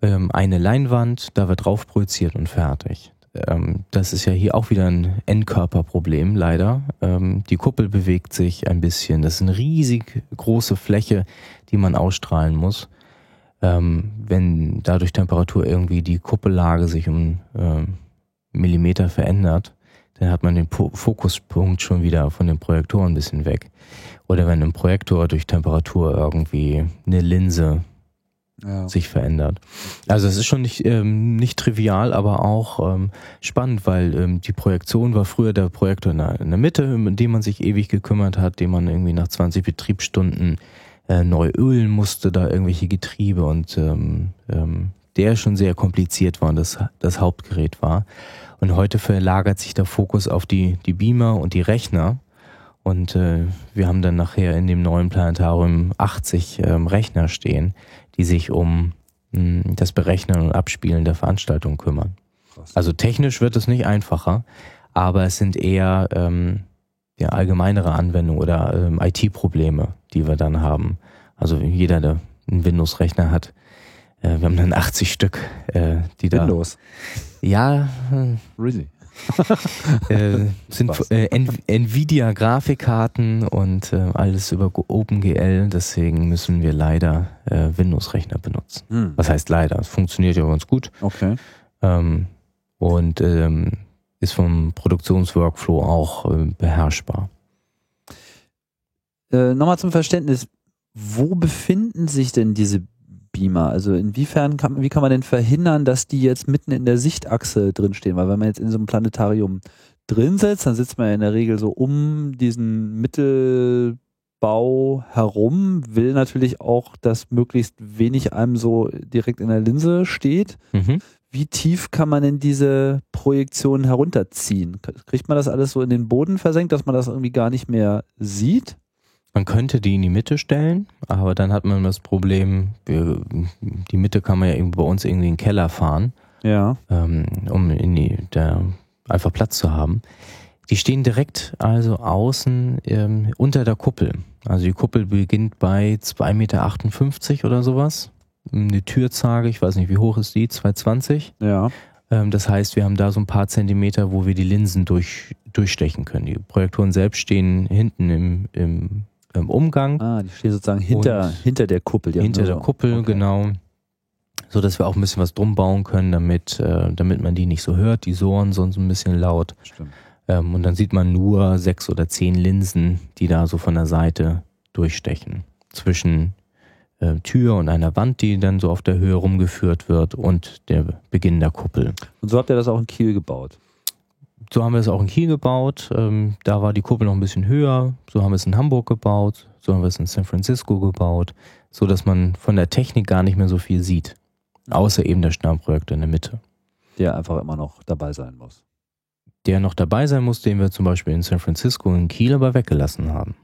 ähm, eine Leinwand, da wird drauf projiziert und fertig ähm, das ist ja hier auch wieder ein Endkörperproblem, leider. Ähm, die Kuppel bewegt sich ein bisschen. Das ist eine riesig große Fläche, die man ausstrahlen muss. Ähm, wenn dadurch Temperatur irgendwie die Kuppellage sich um ähm, Millimeter verändert, dann hat man den po Fokuspunkt schon wieder von dem Projektor ein bisschen weg. Oder wenn ein Projektor durch Temperatur irgendwie eine Linse ja. sich verändert. Also es ist schon nicht, ähm, nicht trivial, aber auch ähm, spannend, weil ähm, die Projektion war früher der Projektor in der, in der Mitte, um den man sich ewig gekümmert hat, den man irgendwie nach 20 Betriebsstunden äh, neu ölen musste, da irgendwelche Getriebe und ähm, ähm, der schon sehr kompliziert war und das, das Hauptgerät war. Und heute verlagert sich der Fokus auf die, die Beamer und die Rechner. Und äh, wir haben dann nachher in dem neuen Planetarium 80 ähm, Rechner stehen, die sich um mh, hm, das Berechnen und Abspielen der Veranstaltung kümmern. Krass. Also technisch wird es nicht einfacher, aber es sind eher ähm, ja, allgemeinere Anwendungen oder ähm, IT-Probleme, die wir dann haben. Also jeder, der einen Windows-Rechner hat, äh, wir haben dann 80 Stück, äh, die da. Windows. Ja. Äh, really? äh, sind äh, Nvidia Grafikkarten und äh, alles über OpenGL, deswegen müssen wir leider äh, Windows-Rechner benutzen. Hm. Was heißt leider? Es funktioniert ja ganz gut. Okay. Ähm, und ähm, ist vom Produktionsworkflow auch äh, beherrschbar. Äh, Nochmal zum Verständnis, wo befinden sich denn diese Beamer? Also inwiefern kann, wie kann man denn verhindern, dass die jetzt mitten in der Sichtachse drinstehen? Weil wenn man jetzt in so einem Planetarium drin sitzt, dann sitzt man ja in der Regel so um diesen Mittelbau herum, will natürlich auch, dass möglichst wenig einem so direkt in der Linse steht. Mhm. Wie tief kann man denn diese Projektion herunterziehen? Kriegt man das alles so in den Boden versenkt, dass man das irgendwie gar nicht mehr sieht? Man könnte die in die Mitte stellen, aber dann hat man das Problem, wir, die Mitte kann man ja bei uns irgendwie in den Keller fahren, ja. ähm, um in die, da einfach Platz zu haben. Die stehen direkt also außen ähm, unter der Kuppel. Also die Kuppel beginnt bei 2,58 Meter oder sowas. Eine Türzage, ich weiß nicht, wie hoch ist die? 2,20? Ja. Ähm, das heißt, wir haben da so ein paar Zentimeter, wo wir die Linsen durch, durchstechen können. Die Projektoren selbst stehen hinten im, im im Umgang. Ah, die stehen sozusagen hinter, hinter der Kuppel. hinter der Kuppel, okay. genau. So dass wir auch ein bisschen was drum bauen können, damit, äh, damit man die nicht so hört. Die Sohren sonst ein bisschen laut. Stimmt. Ähm, und dann sieht man nur sechs oder zehn Linsen, die da so von der Seite durchstechen. Zwischen äh, Tür und einer Wand, die dann so auf der Höhe rumgeführt wird und der Beginn der Kuppel. Und so habt ihr das auch in Kiel gebaut? So haben wir es auch in Kiel gebaut. Ähm, da war die Kuppel noch ein bisschen höher. So haben wir es in Hamburg gebaut. So haben wir es in San Francisco gebaut. So dass man von der Technik gar nicht mehr so viel sieht. Außer eben der Sternprojektor in der Mitte. Der einfach immer noch dabei sein muss. Der noch dabei sein muss, den wir zum Beispiel in San Francisco und in Kiel aber weggelassen haben.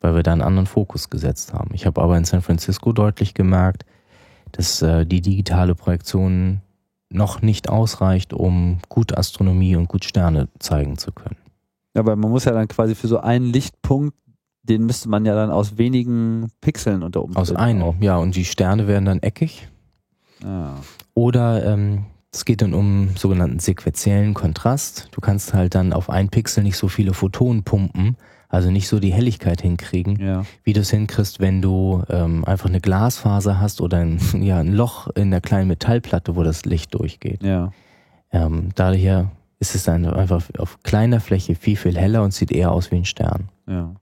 Weil wir da einen anderen Fokus gesetzt haben. Ich habe aber in San Francisco deutlich gemerkt, dass äh, die digitale Projektion noch nicht ausreicht, um gut Astronomie und gut Sterne zeigen zu können. Aber man muss ja dann quasi für so einen Lichtpunkt, den müsste man ja dann aus wenigen Pixeln unter Umständen. Aus einem, auch. ja, und die Sterne werden dann eckig. Ah. Oder ähm, es geht dann um sogenannten sequenziellen Kontrast. Du kannst halt dann auf ein Pixel nicht so viele Photonen pumpen, also nicht so die Helligkeit hinkriegen, ja. wie du es hinkriegst, wenn du ähm, einfach eine Glasfaser hast oder ein, ja, ein Loch in der kleinen Metallplatte, wo das Licht durchgeht. Ja. Ähm, daher ist es dann einfach auf kleiner Fläche viel, viel heller und sieht eher aus wie ein Stern. Ja.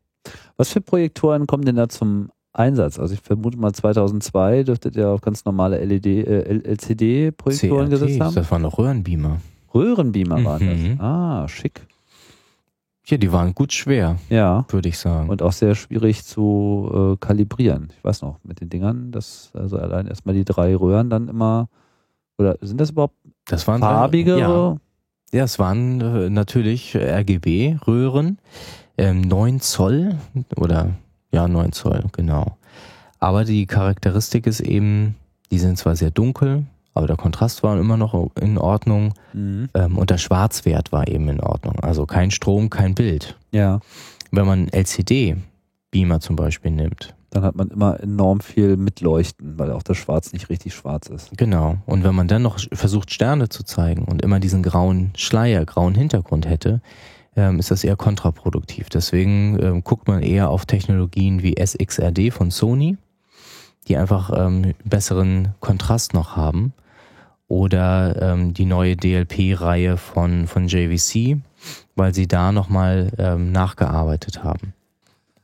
Was für Projektoren kommen denn da zum Einsatz? Also ich vermute mal 2002 dürftet ihr auf ganz normale LED, äh, LCD-Projektoren gesetzt haben. Das waren noch Röhrenbeamer. Röhrenbeamer waren Mhm. das. Ah, schick. Ja, die waren gut schwer, Ja. würde ich sagen. Und auch sehr schwierig zu äh, kalibrieren. Ich weiß noch, mit den Dingern, das, also allein erstmal die drei Röhren dann immer, oder sind das überhaupt das waren farbige? Ja, ja, es waren äh, natürlich RGB-Röhren, ähm, 9 Zoll oder ja, 9 Zoll, genau. Aber die Charakteristik ist eben, die sind zwar sehr dunkel, aber der Kontrast war immer noch in Ordnung Mhm. ähm, und der Schwarzwert war eben in Ordnung. Also kein Strom, kein Bild. Ja. Wenn man LCD-Beamer zum Beispiel nimmt, Dann hat man immer enorm viel Mitleuchten, weil auch das Schwarz nicht richtig schwarz ist. Genau. Und wenn man dann noch versucht, Sterne zu zeigen und immer diesen grauen Schleier, grauen Hintergrund hätte, ähm, ist das eher kontraproduktiv. Deswegen ähm, guckt man eher auf Technologien wie SXRD von Sony, die einfach ähm, besseren Kontrast noch haben. Oder ähm, die neue DLP-Reihe von, von JVC, weil sie da nochmal ähm, nachgearbeitet haben.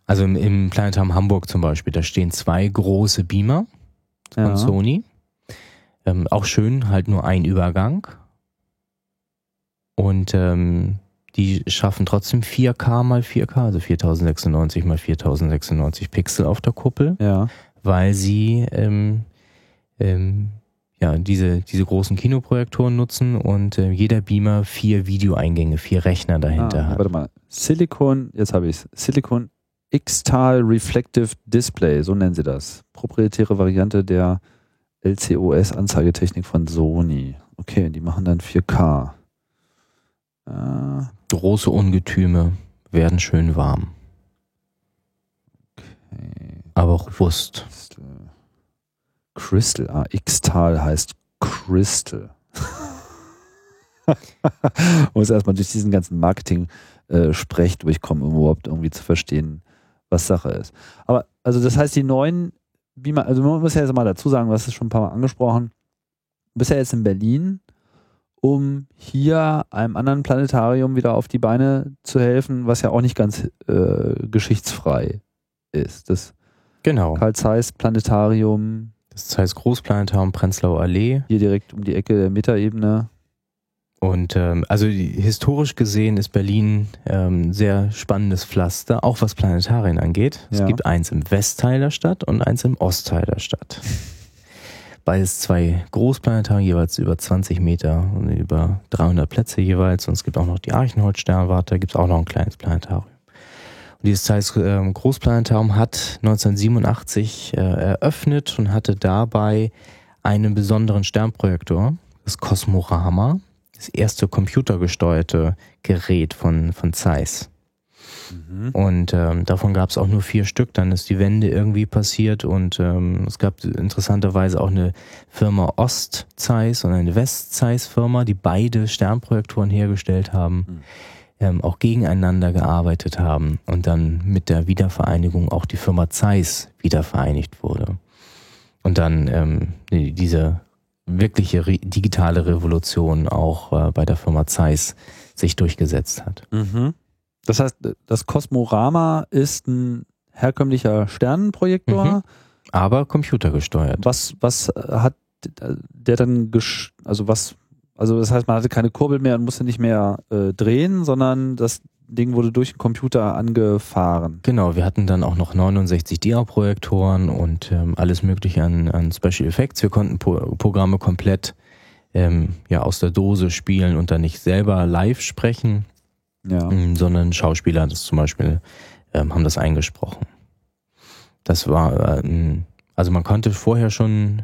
Also im, im Planetarium Hamburg zum Beispiel, da stehen zwei große Beamer von Ja. Sony. Ähm, auch schön, halt nur ein Übergang. Und ähm, die schaffen trotzdem 4K mal 4K, also 4096 mal 4096 Pixel auf der Kuppel, Ja. weil sie ähm, ähm, ja, diese, diese großen Kinoprojektoren nutzen und äh, jeder Beamer vier Videoeingänge, vier Rechner dahinter ah, hat. Warte mal. Silicon, jetzt habe ich es. Silicon X-Tal Reflective Display, so nennen sie das. Proprietäre Variante der LCOS-Anzeigetechnik von Sony. Okay, die machen dann 4K. Äh, Große Ungetüme werden schön warm, okay. aber robust. Crystal. Crystal. Ah, X-Tal heißt Crystal. Muss erstmal durch diesen ganzen Marketing-Sprech durchkommen, um überhaupt irgendwie zu verstehen, was Sache ist. Aber, also das heißt, die neuen Beamer, also man muss ja jetzt mal dazu sagen, du hast es schon ein paar Mal angesprochen, du bist ja jetzt in Berlin, um hier einem anderen Planetarium wieder auf die Beine zu helfen, was ja auch nicht ganz äh, geschichtsfrei ist. Das Genau. Karl Zeiss Planetarium, Das heißt Großplanetarium Prenzlauer Allee. hier direkt um die Ecke der Metaebene. Und ähm, also die, historisch gesehen ist Berlin ähm, sehr spannendes Pflaster, auch was Planetarien angeht. Es Ja. gibt eins im Westteil der Stadt und eins im Ostteil der Stadt. Beides zwei Großplanetarien, jeweils über 20 Meter und über 300 Plätze jeweils. Und es gibt auch noch die Archenholz-Sternwarte, da gibt es auch noch ein kleines Planetarium. Dieses Zeiss ähm, Großplanetarium hat 1987 äh, eröffnet und hatte dabei einen besonderen Sternprojektor, das Cosmorama, das erste computergesteuerte Gerät von, von Zeiss. Und ähm, davon gab es auch nur vier Stück. Dann ist die Wende irgendwie passiert und ähm, es gab interessanterweise auch eine Firma Ost-Zeiss und eine West-Zeiss-Firma, die beide Sternprojektoren hergestellt haben, Mhm. Ähm, auch gegeneinander gearbeitet haben und dann mit der Wiedervereinigung auch die Firma Zeiss wieder vereinigt wurde. Und dann ähm, die- diese wirkliche re digitale Revolution auch äh, bei der Firma Zeiss sich durchgesetzt hat. Das heißt, das Cosmorama ist ein herkömmlicher Sternenprojektor. Mhm. Aber computergesteuert. Was, was hat der dann, gesch also was, also das heißt, man hatte keine Kurbel mehr und musste nicht mehr äh, drehen, sondern das Ding wurde durch den Computer angefahren. Genau, wir hatten dann auch noch 69 DIA-Projektoren und ähm, alles mögliche an, an Special Effects. Wir konnten po Programme komplett ähm, ja, aus der Dose spielen und dann nicht selber live sprechen, Ja. ähm, sondern Schauspieler das zum Beispiel ähm, haben das eingesprochen. Das war, ähm, also man konnte vorher schon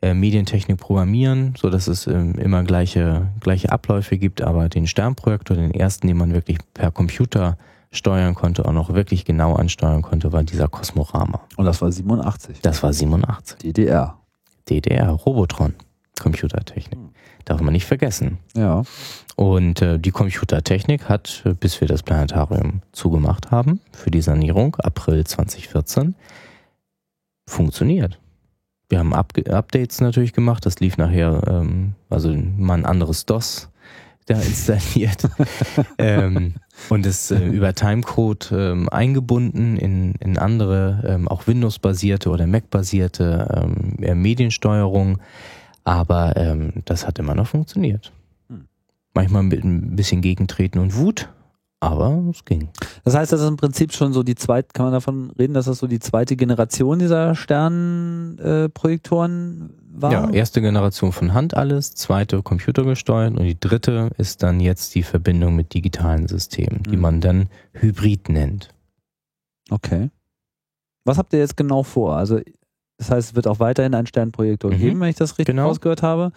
äh, Medientechnik programmieren, so dass es ähm, immer gleiche, gleiche Abläufe gibt, aber den Sternprojektor, den ersten, den man wirklich per Computer steuern konnte, auch noch wirklich genau ansteuern konnte, war dieser Cosmorama. Und das war 87. Das war 87. DDR. DDR, Robotron, Computertechnik. Darf man nicht vergessen. Ja. Und äh, die Computertechnik hat, äh, bis wir das Planetarium zugemacht haben, für die Sanierung, April 2014, funktioniert. Wir haben Up Updates natürlich gemacht, das lief nachher, ähm, also mal ein anderes DOS. da installiert ähm, und ist äh, über Timecode ähm, eingebunden in, in andere, ähm, auch Windows-basierte oder Mac-basierte ähm, Mediensteuerung. Aber ähm, das hat immer noch funktioniert. Hm. Manchmal mit ein bisschen Gegentreten und Wut, aber es ging. Das heißt, das ist im Prinzip schon so die zweite, kann man davon reden, dass das so die zweite Generation dieser Sternenprojektoren äh, war? Ja, erste Generation von Hand alles, zweite computergesteuert und die dritte ist dann jetzt die Verbindung mit digitalen Systemen, die mhm. man dann Hybrid nennt. Okay. Was habt ihr jetzt genau vor? Also, das heißt, es wird auch weiterhin ein Sternprojektor mhm. geben, wenn ich das richtig genau. rausgehört habe.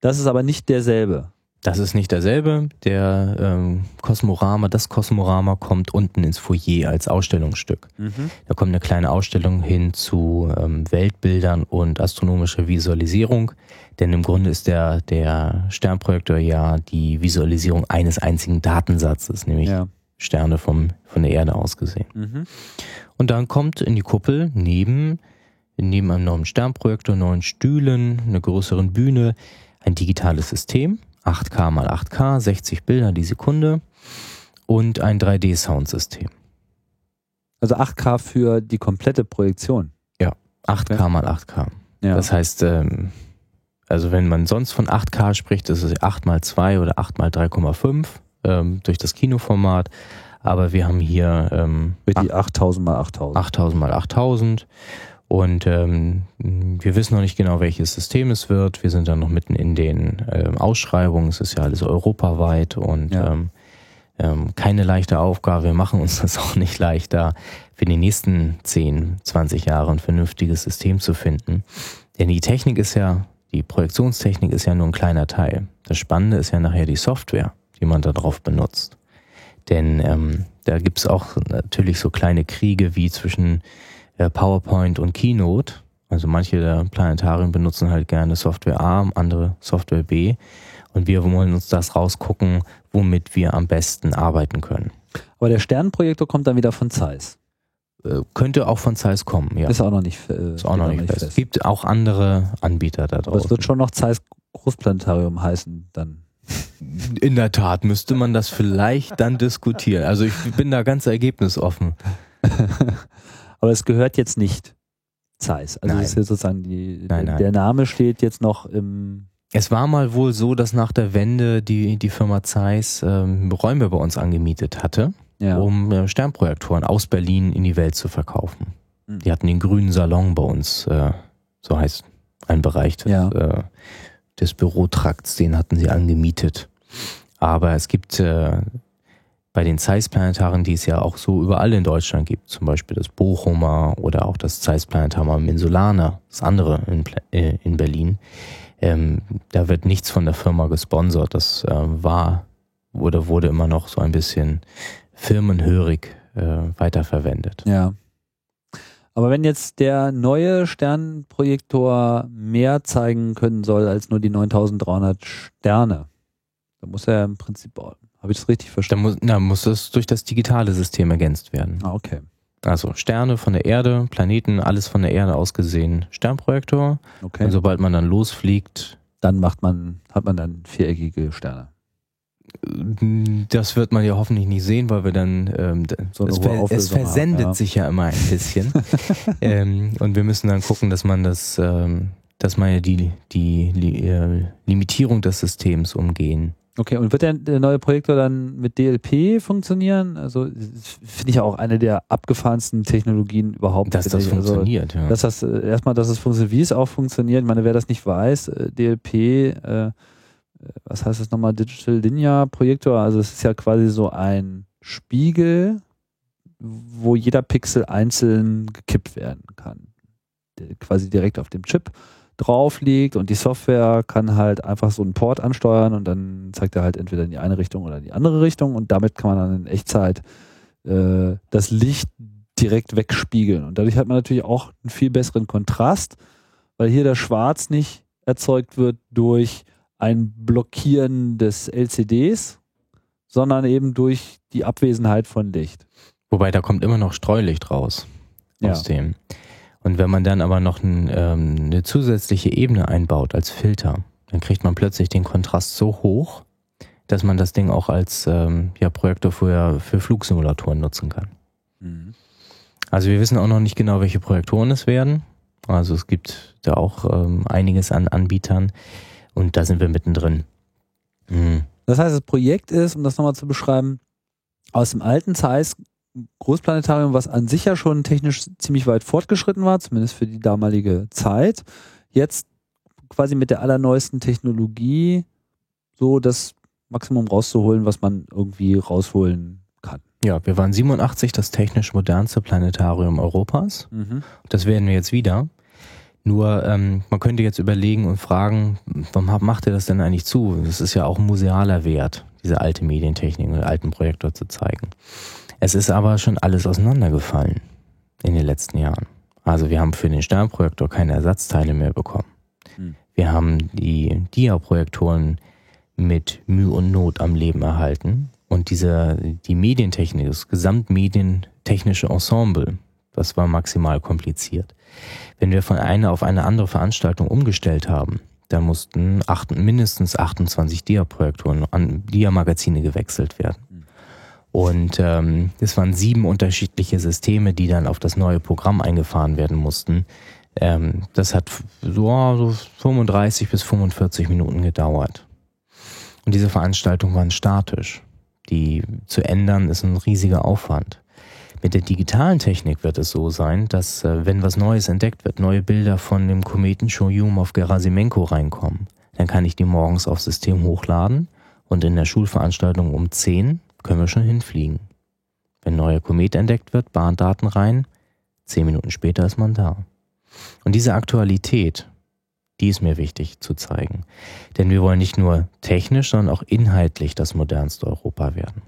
Das ist aber nicht derselbe. Das ist nicht derselbe. Der ähm, Kosmorama, das Kosmorama kommt unten ins Foyer als Ausstellungsstück. Mhm. Da kommt eine kleine Ausstellung hin zu ähm, Weltbildern und astronomischer Visualisierung. Denn im Grunde ist der, der Sternprojektor ja die Visualisierung eines einzigen Datensatzes, nämlich ja. Sterne vom, von der Erde aus gesehen. Mhm. Und dann kommt in die Kuppel neben, neben einem neuen Sternprojektor, neuen Stühlen, einer größeren Bühne, ein digitales System 8K mal 8K, 60 Bilder die Sekunde und ein 3D-Soundsystem. Also 8K für die komplette Projektion. Ja, 8K okay. mal 8K. Ja. Das heißt, ähm, also wenn man sonst von 8K spricht, ist es 8 mal 2 oder 8 mal 3,5 ähm, durch das Kinoformat. Aber wir haben hier ähm, mit die 8000 mal 8000. 8000 mal 8000 und ähm, wir wissen noch nicht genau, welches System es wird. Wir sind dann noch mitten in den ähm, Ausschreibungen. Es ist ja alles europaweit und ja. ähm, ähm, keine leichte Aufgabe. Wir machen uns das auch nicht leichter, für die nächsten 10, 20 Jahre ein vernünftiges System zu finden. Denn die Technik ist ja, die Projektionstechnik ist ja nur ein kleiner Teil. Das Spannende ist ja nachher die Software, die man da drauf benutzt. Denn ähm, da gibt's auch natürlich so kleine Kriege wie zwischen PowerPoint und Keynote. Also manche der Planetarien benutzen halt gerne Software A, andere Software B. Und wir wollen uns das rausgucken, womit wir am besten arbeiten können. Aber der Sternenprojektor kommt dann wieder von Zeiss. Äh, könnte auch von Zeiss kommen, ja. Ist auch noch nicht, äh, ist auch noch nicht fest. Es gibt auch andere Anbieter da draußen. Aber es wird schon noch Zeiss Großplanetarium heißen dann. In der Tat müsste man das vielleicht dann diskutieren. Also ich bin da ganz ergebnisoffen. Aber es gehört jetzt nicht Zeiss. Also nein. ist jetzt sozusagen die, nein, nein. der Name steht jetzt noch im. Es war mal wohl so, dass nach der Wende die, die Firma Zeiss ähm, Räume bei uns angemietet hatte, ja. um äh, Sternprojektoren aus Berlin in die Welt zu verkaufen. Mhm. Die hatten den grünen Salon bei uns, äh, so heißt ein Bereich des, ja. äh, des Bürotrakts, den hatten sie angemietet. Aber es gibt äh, bei den Zeiss-Planetaren, die es ja auch so überall in Deutschland gibt, zum Beispiel das Bochumer oder auch das Zeiss-Planetarium am Insulaner, das andere in, äh, in Berlin, ähm, da wird nichts von der Firma gesponsert. Das äh, war oder wurde immer noch so ein bisschen firmenhörig äh, weiterverwendet. Ja. Aber wenn jetzt der neue Sternprojektor mehr zeigen können soll als nur die 9300 Sterne, dann muss er im Prinzip habe ich das richtig verstanden? Dann muss, na, muss das durch das digitale System ergänzt werden. Ah, okay. Also Sterne von der Erde, Planeten, alles von der Erde aus gesehen, Sternprojektor. Okay. Und sobald man dann losfliegt. Dann macht man, hat man dann viereckige Sterne. Das wird man ja hoffentlich nicht sehen, weil wir dann ähm, so es, ver es, versendet haben, ja. sich ja immer ein bisschen. ähm, und wir müssen dann gucken, dass man das, ähm, dass man ja die, die, die äh, Limitierung des Systems umgehen. Okay, und wird der, der, neue Projektor dann mit DLP funktionieren? Also finde ich auch eine der abgefahrensten Technologien überhaupt. Dass das also, funktioniert, ja. Dass das äh, erstmal, dass es funktioniert, wie es auch funktioniert. Ich meine, wer das nicht weiß, äh, DLP, äh, was heißt das nochmal, Digital Linear Projektor, also es ist ja quasi so ein Spiegel, wo jeder Pixel einzeln gekippt werden kann. Quasi direkt auf dem Chip drauf liegt und die Software kann halt einfach so einen Port ansteuern und dann zeigt er halt entweder in die eine Richtung oder in die andere Richtung und damit kann man dann in Echtzeit äh, das Licht direkt wegspiegeln. Und dadurch hat man natürlich auch einen viel besseren Kontrast, weil hier das Schwarz nicht erzeugt wird durch ein Blockieren des LCDs, sondern eben durch die Abwesenheit von Licht. Wobei da kommt immer noch Streulicht raus aus ja. dem. Und wenn man dann aber noch ein, ähm, eine zusätzliche Ebene einbaut als Filter, dann kriegt man plötzlich den Kontrast so hoch, dass man das Ding auch als ähm, ja, Projektor für, für Flugsimulatoren nutzen kann. Mhm. Also wir wissen auch noch nicht genau, welche Projektoren es werden. Also es gibt da auch ähm, einiges an Anbietern und da sind wir mittendrin. Mhm. Das heißt, das Projekt ist, um das nochmal zu beschreiben, aus dem alten Zeiss Großplanetarium, was an sich ja schon technisch ziemlich weit fortgeschritten war, zumindest für die damalige Zeit, jetzt quasi mit der allerneuesten Technologie so das Maximum rauszuholen, was man irgendwie rausholen kann. Ja, wir waren 87 das technisch modernste Planetarium Europas. Mhm. Das werden wir jetzt wieder. Nur ähm, man könnte jetzt überlegen und fragen, warum macht ihr das denn eigentlich zu? Das ist ja auch ein musealer Wert, diese alte Medientechnik und alten Projektor zu zeigen. Es ist aber schon alles auseinandergefallen in den letzten Jahren. Also wir haben für den Sternprojektor keine Ersatzteile mehr bekommen. Hm. Wir haben die Dia-Projektoren mit Mühe und Not am Leben erhalten. Und diese, die Medientechnik, das gesamtmedientechnische Ensemble, das war maximal kompliziert. Wenn wir von einer auf eine andere Veranstaltung umgestellt haben, da mussten acht, mindestens 28 Dia-Projektoren an Dia-Magazine gewechselt werden. Und ähm, es waren sieben unterschiedliche Systeme, die dann auf das neue Programm eingefahren werden mussten. Ähm, das hat so, so 35 bis 45 Minuten gedauert. Und diese Veranstaltungen waren statisch. Die zu ändern ist ein riesiger Aufwand. Mit der digitalen Technik wird es so sein, dass äh, wenn was Neues entdeckt wird, neue Bilder von dem Kometen Shoyum auf Gerasimenko reinkommen, dann kann ich die morgens aufs System hochladen und in der Schulveranstaltung um 10 können wir schon hinfliegen. Wenn neuer Komet entdeckt wird, Bahndaten rein, 10 Minuten später ist man da. Und diese Aktualität, die ist mir wichtig zu zeigen. Denn wir wollen nicht nur technisch, sondern auch inhaltlich das modernste Europa werden.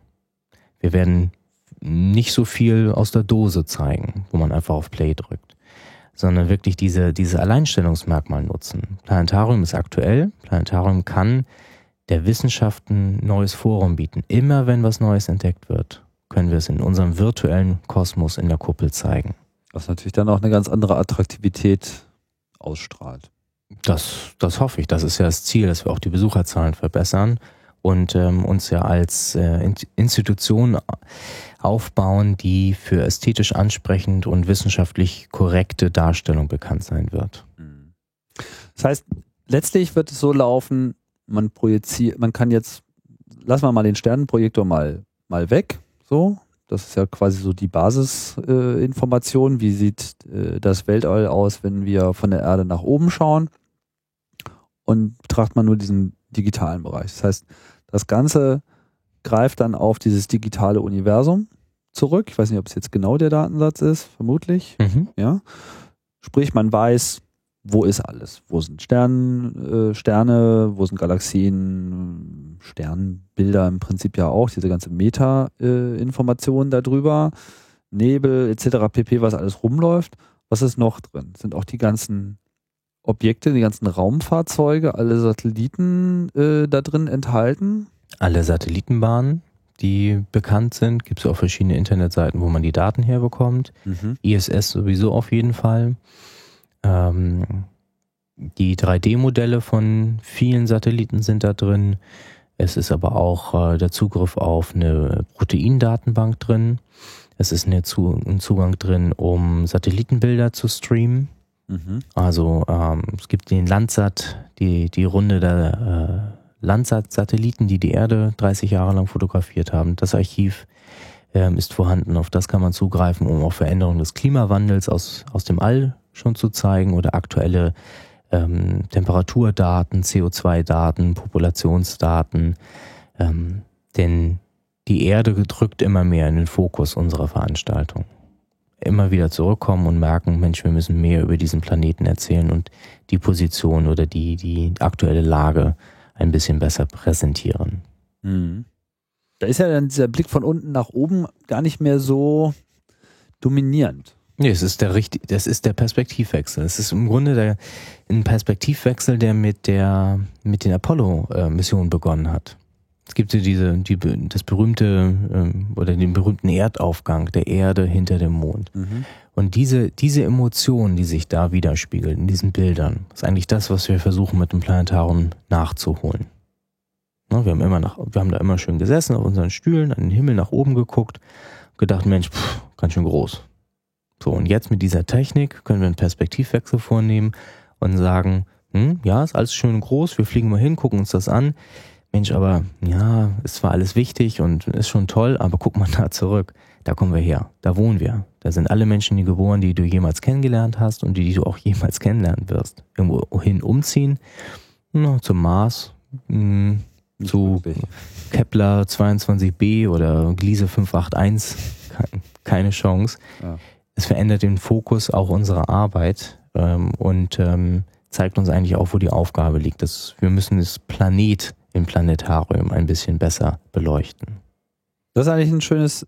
Wir werden nicht so viel aus der Dose zeigen, wo man einfach auf Play drückt, sondern wirklich diese, diese Alleinstellungsmerkmal nutzen. Planetarium ist aktuell. Planetarium kann der Wissenschaft ein neues Forum bieten. Immer wenn was Neues entdeckt wird, können wir es in unserem virtuellen Kosmos in der Kuppel zeigen. Was natürlich dann auch eine ganz andere Attraktivität ausstrahlt. Das, das hoffe ich. Das ist ja das Ziel, dass wir auch die Besucherzahlen verbessern und ähm, uns ja als äh, Institution aufbauen, die für ästhetisch ansprechend und wissenschaftlich korrekte Darstellung bekannt sein wird. Mhm. Das heißt, letztlich wird es so laufen, man projiziert, man kann jetzt, lassen wir mal den Sternenprojektor mal, mal weg, so, das ist ja quasi so die Basisinformation. Äh, Wie sieht äh, das Weltall aus, wenn wir von der Erde nach oben schauen? Und betrachtet man nur diesen digitalen Bereich. Das heißt, das Ganze greift dann auf dieses digitale Universum zurück. Ich weiß nicht, ob es jetzt genau der Datensatz ist, vermutlich. Mhm. Ja. Sprich, man weiß, wo ist alles? Wo sind Stern, äh, Sterne, wo sind Galaxien, Sternbilder im Prinzip ja auch, diese ganze Meta-Information äh, darüber, Nebel etc. pp, was alles rumläuft. Was ist noch drin? Sind auch die ganzen Objekte, die ganzen Raumfahrzeuge, alle Satelliten äh, da drin enthalten? Alle Satellitenbahnen, die bekannt sind, gibt es auch verschiedene Internetseiten, wo man die Daten herbekommt. Mhm. ISS sowieso auf jeden Fall ähm, die 3D-Modelle von vielen Satelliten sind da drin. Es ist aber auch äh, der Zugriff auf eine Proteindatenbank drin. Es ist eine Zu ein Zugang drin, um Satellitenbilder zu streamen. Mhm. Also ähm, es gibt den Landsat, die, die Runde der äh, Landsat-Satelliten, die die Erde 30 Jahre lang fotografiert haben. Das Archiv ähm, ist vorhanden. Auf das kann man zugreifen, um auch Veränderungen des Klimawandels aus, aus dem All schon zu zeigen oder aktuelle ähm, Temperaturdaten, CO2-Daten, Populationsdaten. Ähm, denn die Erde drückt immer mehr in den Fokus unserer Veranstaltung. Immer wieder zurückkommen und merken, Mensch, wir müssen mehr über diesen Planeten erzählen und die Position oder die, die aktuelle Lage ein bisschen besser präsentieren. Mhm. Da ist ja dann dieser Blick von unten nach oben gar nicht mehr so dominierend. Nee, es ist der richtig, das ist der Perspektivwechsel. Es ist im Grunde der, ein Perspektivwechsel, der mit der, mit den Apollo-Missionen begonnen hat. Es gibt ja diese, die, das berühmte, ähm, oder den berühmten Erdaufgang der Erde hinter dem Mond. Mhm. Und diese, diese Emotionen, die sich da widerspiegeln, in diesen Bildern, ist eigentlich das, was wir versuchen mit dem Planetarium nachzuholen. Ne, wir haben immer nach, wir haben da immer schön gesessen auf unseren Stühlen, an den Himmel nach oben geguckt, gedacht, Mensch, pff, ganz schön groß. So, und jetzt mit dieser Technik können wir einen Perspektivwechsel vornehmen und sagen, hm, ja, ist alles schön groß, wir fliegen mal hin, gucken uns das an. Mensch, aber ja, ist zwar alles wichtig und ist schon toll, aber guck mal da zurück. Da kommen wir her, da wohnen wir. Da sind alle Menschen, die geboren, die du jemals kennengelernt hast und die, die du auch jemals kennenlernen wirst. Irgendwo hin umziehen, na, zum Mars, mh, hm, zu Kepler 22b oder Gliese 581, keine Chance. Ja. Es verändert den Fokus auch unserer Arbeit ähm, und ähm, zeigt uns eigentlich auch, wo die Aufgabe liegt. Das, wir müssen das Planet im Planetarium ein bisschen besser beleuchten. Das ist eigentlich ein schönes,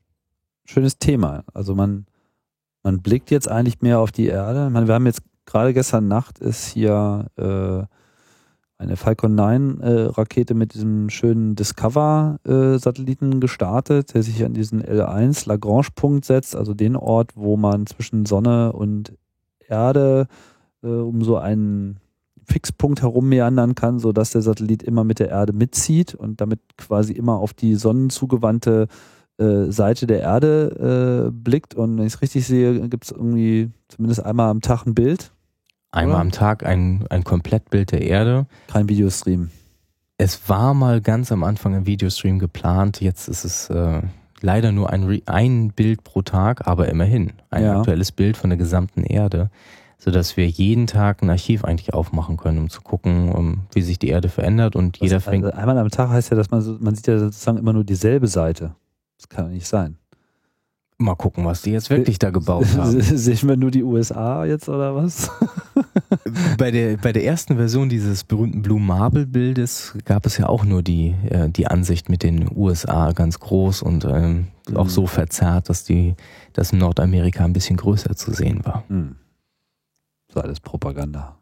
schönes Thema. Also man, man blickt jetzt eigentlich mehr auf die Erde. Meine, wir haben jetzt gerade gestern Nacht ist hier äh, eine Falcon 9 äh, Rakete mit diesem schönen Discover äh, Satelliten gestartet, der sich an diesen L1 Lagrange Punkt setzt, also den Ort, wo man zwischen Sonne und Erde äh, um so einen Fixpunkt herum meandern kann, so dass der Satellit immer mit der Erde mitzieht und damit quasi immer auf die sonnenzugewandte äh, Seite der Erde äh, blickt. Und wenn ich es richtig sehe, gibt es irgendwie zumindest einmal am Tag ein Bild. Einmal oder? am Tag ein, ein Komplettbild der Erde. Kein Videostream. Es war mal ganz am Anfang ein Videostream geplant, jetzt ist es äh, leider nur ein, ein Bild pro Tag, aber immerhin ein ja. aktuelles Bild von der gesamten Erde sodass wir jeden Tag ein Archiv eigentlich aufmachen können, um zu gucken, um, wie sich die Erde verändert und jeder also fängt. einmal am Tag heißt ja, dass man, man sieht ja sozusagen immer nur dieselbe Seite. Das kann ja nicht sein. Mal gucken, was die jetzt wirklich da gebaut haben. Sehen wir nur die USA jetzt oder was? bei, der, bei der ersten Version dieses berühmten Blue Marble Bildes gab es ja auch nur die, äh, die Ansicht mit den USA ganz groß und ähm, mhm. auch so verzerrt, dass die, dass Nordamerika ein bisschen größer zu sehen war. Mhm. Ist alles Propaganda.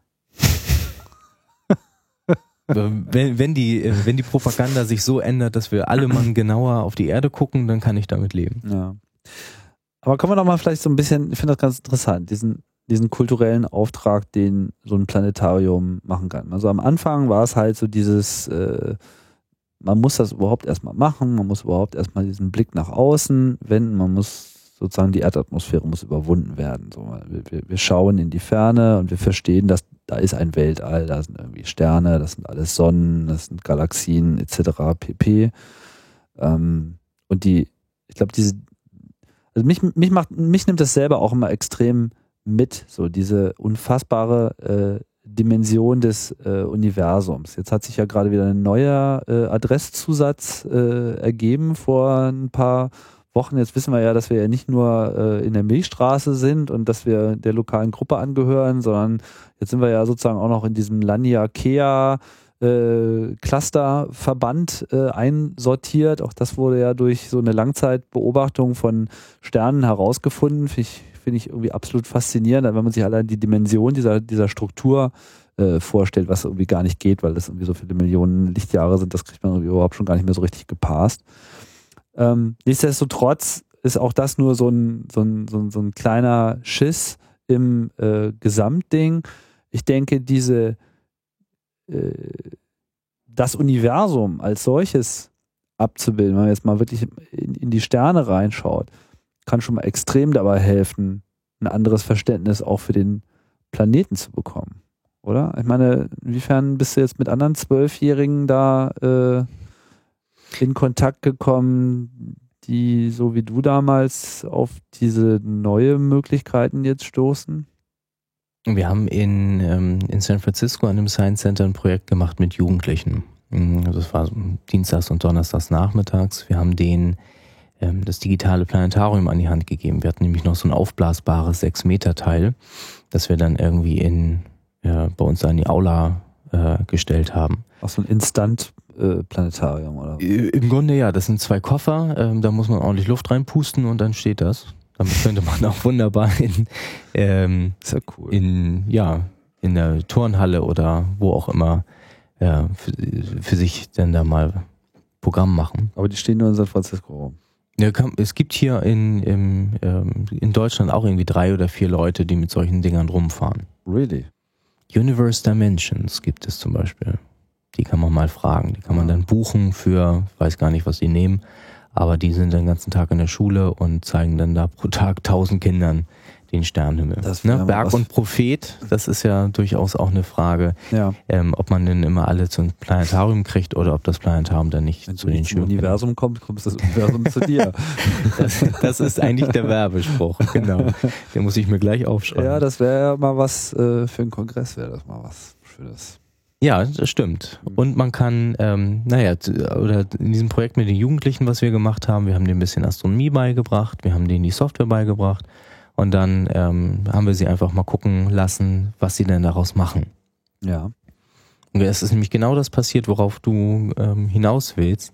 wenn, wenn, die, wenn die Propaganda sich so ändert, dass wir alle mal genauer auf die Erde gucken, dann kann ich damit leben. Ja. Aber kommen wir doch mal vielleicht so ein bisschen, ich finde das ganz interessant, diesen, diesen kulturellen Auftrag, den so ein Planetarium machen kann. Also am Anfang war es halt so dieses, äh, man muss das überhaupt erstmal machen, man muss überhaupt erstmal diesen Blick nach außen wenden, man muss sozusagen die Erdatmosphäre muss überwunden werden. So, wir, wir, schauen in die Ferne und wir verstehen, dass da ist ein Weltall, da sind irgendwie Sterne, das sind alles Sonnen, das sind Galaxien etc. pp. Ähm, und die, ich glaube, diese, also mich, mich macht, mich nimmt das selber auch immer extrem mit, so diese unfassbare äh, Dimension des äh, Universums. Jetzt hat sich ja gerade wieder ein neuer äh, Adresszusatz äh, ergeben vor ein paar Wochen. Jetzt wissen wir ja, dass wir ja nicht nur äh, in der Milchstraße sind und dass wir der lokalen Gruppe angehören, sondern jetzt sind wir ja sozusagen auch noch in diesem Lania Kea äh, Clusterverband äh, einsortiert. Auch das wurde ja durch so eine Langzeitbeobachtung von Sternen herausgefunden. Finde ich, find ich irgendwie absolut faszinierend, wenn man sich allein die Dimension dieser, dieser Struktur äh, vorstellt, was irgendwie gar nicht geht, weil das irgendwie so viele Millionen Lichtjahre sind, das kriegt man irgendwie überhaupt schon gar nicht mehr so richtig gepasst. Ähm, nichtsdestotrotz ist auch das nur so ein, so ein, so ein, so ein kleiner Schiss im äh, Gesamtding. Ich denke, diese äh, das Universum als solches abzubilden, wenn man jetzt mal wirklich in, in die Sterne reinschaut, kann schon mal extrem dabei helfen, ein anderes Verständnis auch für den Planeten zu bekommen. Oder? Ich meine, inwiefern bist du jetzt mit anderen Zwölfjährigen da äh, in Kontakt gekommen, die so wie du damals auf diese neue Möglichkeiten jetzt stoßen? Wir haben in, ähm, in San Francisco an dem Science Center ein Projekt gemacht mit Jugendlichen. Mm, das war Dienstags und Donnerstags nachmittags. Wir haben denen ähm, das digitale Planetarium an die Hand gegeben. Wir hatten nämlich noch so ein aufblasbares 6-Meter-Teil, das wir dann irgendwie in, ja, bei uns an die Aula äh, gestellt haben. Auch so ein Instant äh, Planetarium, oder? Im Grunde ja, das sind zwei Koffer, ähm, da muss man ordentlich Luft reinpusten und dann steht das. Damit könnte man auch wunderbar in, ähm, ja cool. in, ja, in der Turnhalle oder wo auch immer ja, für, für sich dann da mal Programm machen. Aber die stehen nur in San Francisco rum. Ja, es gibt hier in, im, ähm, in Deutschland auch irgendwie drei oder vier Leute, die mit solchen Dingern rumfahren. Really? Universe Dimensions gibt es zum Beispiel. Die kann man mal fragen. Die kann man dann buchen für, weiß gar nicht, was die nehmen, aber die sind den ganzen Tag in der Schule und zeigen dann da pro Tag tausend Kindern den Sternenhimmel. Ne? Berg und Prophet, das ist ja durchaus auch eine Frage, ja. ähm, ob man denn immer alle zum Planetarium kriegt oder ob das Planetarium dann nicht Wenn zu den Schülern. Wenn Universum kommt, kommt das Universum zu dir. Das, das, ist eigentlich der Werbespruch, genau. Den muss ich mir gleich aufschreiben. Ja, das wäre mal was äh, für einen Kongress, wäre das mal was für das. Ja, das stimmt. Mhm. Und man kann, ähm, naja, oder in diesem Projekt mit den Jugendlichen, was wir gemacht haben, wir haben denen ein bisschen Astronomie beigebracht, wir haben denen die Software beigebracht und dann ähm, haben wir sie einfach mal gucken lassen, was sie denn daraus machen. Ja. Und es ist nämlich genau das passiert, worauf du ähm, hinaus willst,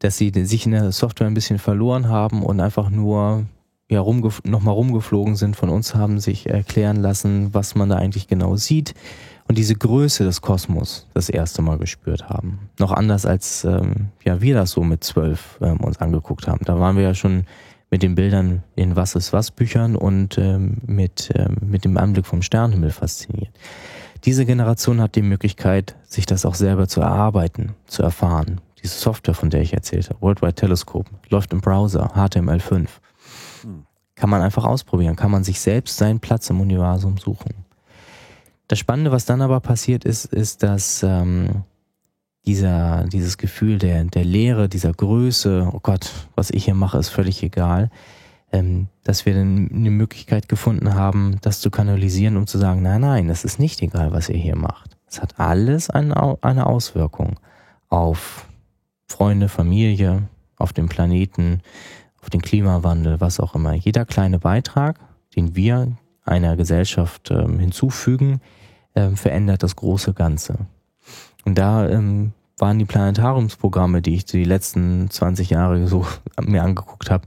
dass sie sich in der Software ein bisschen verloren haben und einfach nur ja, rumgef nochmal rumgeflogen sind, von uns haben sich erklären lassen, was man da eigentlich genau sieht und diese Größe des Kosmos das erste Mal gespürt haben. Noch anders als ähm, ja, wir das so mit zwölf ähm, uns angeguckt haben. Da waren wir ja schon mit den Bildern in Was ist was Büchern und ähm, mit, ähm, mit dem Anblick vom Sternenhimmel fasziniert. Diese Generation hat die Möglichkeit, sich das auch selber zu erarbeiten, zu erfahren. Diese Software, von der ich erzählte, Worldwide Telescope, läuft im Browser, HTML5. Hm. Kann man einfach ausprobieren, kann man sich selbst seinen Platz im Universum suchen. Das Spannende, was dann aber passiert ist, ist, dass ähm, dieser, dieses Gefühl der, der Leere, dieser Größe, oh Gott, was ich hier mache, ist völlig egal, ähm, dass wir dann eine Möglichkeit gefunden haben, das zu kanalisieren, um zu sagen, nein, nein, es ist nicht egal, was ihr hier macht. Es hat alles eine, eine Auswirkung auf Freunde, Familie, auf den Planeten, auf den Klimawandel, was auch immer. Jeder kleine Beitrag, den wir einer Gesellschaft ähm, hinzufügen, ähm, verändert das große Ganze. Und da ähm, waren die Planetariumsprogramme, die ich die letzten 20 Jahre so mir angeguckt habe,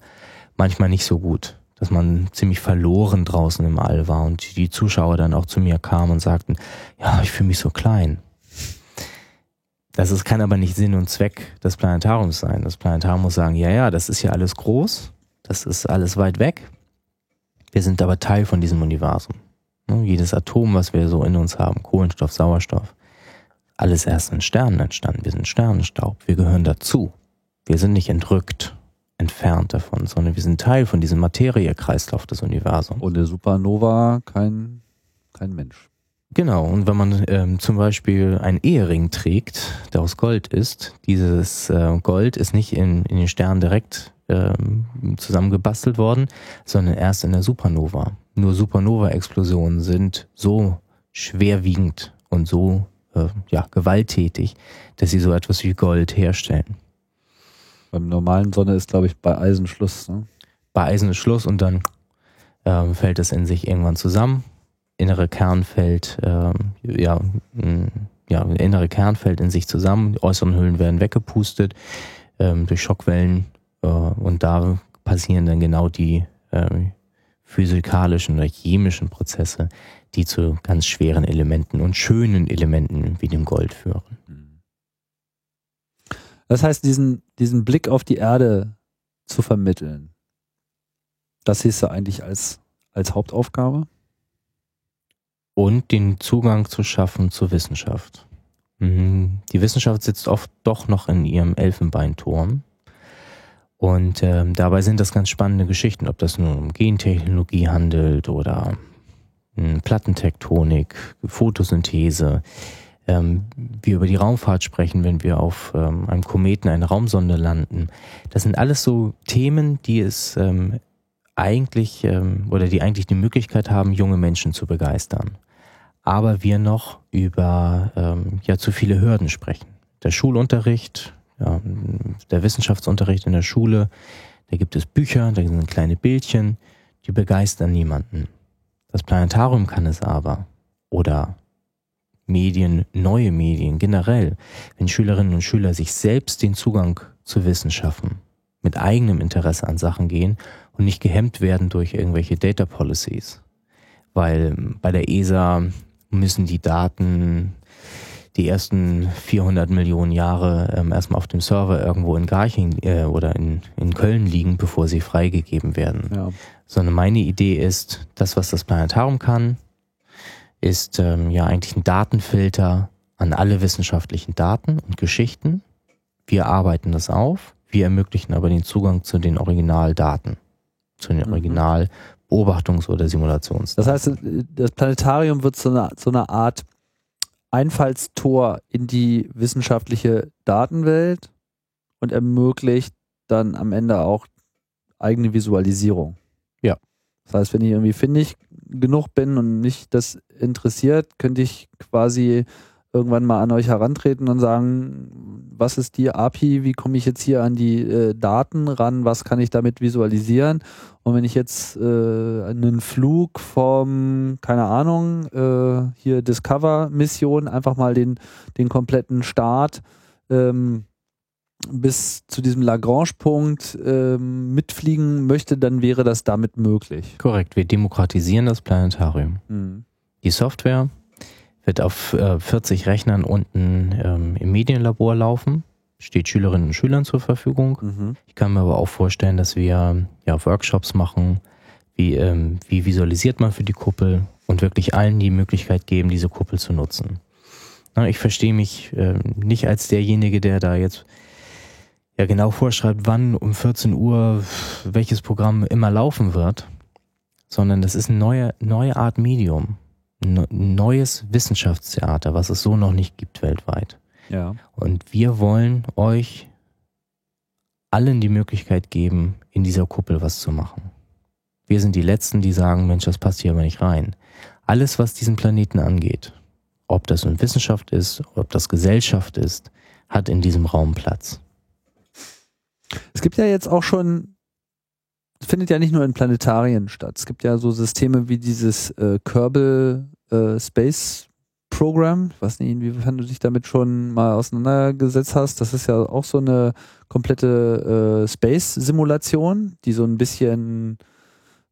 manchmal nicht so gut. Dass man ziemlich verloren draußen im All war und die Zuschauer dann auch zu mir kamen und sagten, ja, ich fühle mich so klein. Das ist, kann aber nicht Sinn und Zweck des Planetariums sein. Das Planetarium muss sagen, ja, ja, das ist ja alles groß, das ist alles weit weg. Wir sind aber Teil von diesem Universum. Ne, jedes Atom, was wir so in uns haben, Kohlenstoff, Sauerstoff, alles erst in Sternen entstanden. Wir sind Sternenstaub. Wir gehören dazu. Wir sind nicht entrückt, entfernt davon, sondern wir sind Teil von diesem Materiekreislauf des Universums. Der Supernova kein, kein Mensch. Genau, und wenn man ähm, zum Beispiel einen Ehering trägt, der aus Gold ist, dieses äh, Gold ist nicht in, in den Sternen direkt ähm, zusammengebastelt worden, sondern erst in der Supernova. Nur Supernova-Explosionen sind so schwerwiegend und so äh, ja, gewalttätig, dass sie so etwas wie Gold herstellen. Beim normalen Sonne ist, glaube ich, bei Eisen Schluss. Ne? Bei Eisen ist Schluss und dann ähm, fällt es in sich irgendwann zusammen. Innere Kern fällt, ähm, ja, mh, ja, innere Kern fällt in sich zusammen, die äußeren Hüllen werden weggepustet ähm, durch Schockwellen äh, und da passieren dann genau die äh, physikalischen oder chemischen Prozesse, die zu ganz schweren Elementen und schönen Elementen wie dem Gold führen. Das heißt, diesen, diesen Blick auf die Erde zu vermitteln, das siehst du eigentlich als, als Hauptaufgabe? Und den Zugang zu schaffen zur Wissenschaft. Mhm. Die Wissenschaft sitzt oft doch noch in ihrem Elfenbeinturm und ähm, dabei sind das ganz spannende Geschichten, ob das nun um Gentechnologie handelt oder ähm, Plattentektonik, Photosynthese. Ähm, wir über die Raumfahrt sprechen, wenn wir auf ähm, einem Kometen eine Raumsonde landen. Das sind alles so Themen, die es ähm, eigentlich ähm, oder die eigentlich die Möglichkeit haben, junge Menschen zu begeistern. Aber wir noch über ähm, ja zu viele Hürden sprechen. Der Schulunterricht, ja, der Wissenschaftsunterricht in der Schule, da gibt es Bücher, da sind kleine Bildchen, die begeistern niemanden. Das Planetarium kann es aber. Oder Medien, neue Medien generell. Wenn Schülerinnen und Schüler sich selbst den Zugang zu Wissen schaffen, mit eigenem Interesse an Sachen gehen und nicht gehemmt werden durch irgendwelche Data Policies. Weil bei der ESA müssen die Daten die ersten 400 Millionen Jahre ähm, erstmal auf dem Server irgendwo in Garching äh, oder in, in Köln liegen, bevor sie freigegeben werden. Ja. Sondern meine Idee ist, das, was das Planetarium kann, ist ähm, ja eigentlich ein Datenfilter an alle wissenschaftlichen Daten und Geschichten. Wir arbeiten das auf, wir ermöglichen aber den Zugang zu den Originaldaten, zu den Mhm. Originalbeobachtungs- oder Simulationsdaten. Das heißt, das Planetarium wird so eine, so eine Art Einfallstor in die wissenschaftliche Datenwelt und ermöglicht dann am Ende auch eigene Visualisierung. Ja. Das heißt, wenn ich irgendwie findig genug bin und mich das interessiert, könnte ich quasi irgendwann mal an euch herantreten und sagen, was ist die API, wie komme ich jetzt hier an die äh, Daten ran, was kann ich damit visualisieren und wenn ich jetzt äh, einen Flug vom, keine Ahnung, äh, hier Discover-Mission, einfach mal den, den kompletten Start ähm, bis zu diesem Lagrange-Punkt ähm, mitfliegen möchte, dann wäre das damit möglich. Korrekt, wir demokratisieren das Planetarium. Mhm. Die Software wird auf äh, 40 Rechnern unten ähm, im Medienlabor laufen, steht Schülerinnen und Schülern zur Verfügung. Mhm. Ich kann mir aber auch vorstellen, dass wir ja, Workshops machen, wie, ähm, wie visualisiert man für die Kuppel und wirklich allen die Möglichkeit geben, diese Kuppel zu nutzen. Na, ich verstehe mich ähm, nicht als derjenige, der da jetzt ja genau vorschreibt, wann um 14 Uhr welches Programm immer laufen wird, sondern das ist eine neue, neue Art Medium, neues Wissenschaftstheater, was es so noch nicht gibt weltweit. Ja. Und wir wollen euch allen die Möglichkeit geben, in dieser Kuppel was zu machen. Wir sind die Letzten, die sagen, Mensch, das passt hier aber nicht rein. Alles, was diesen Planeten angeht, ob das nun Wissenschaft ist, ob das Gesellschaft ist, hat in diesem Raum Platz. Es gibt ja jetzt auch schon, es findet ja nicht nur in Planetarien statt. Es gibt ja so Systeme wie dieses äh, Kerbal äh, Space Program. Ich weiß nicht, inwiefern du dich damit schon mal auseinandergesetzt hast. Das ist ja auch so eine komplette äh, Space-Simulation, die so ein bisschen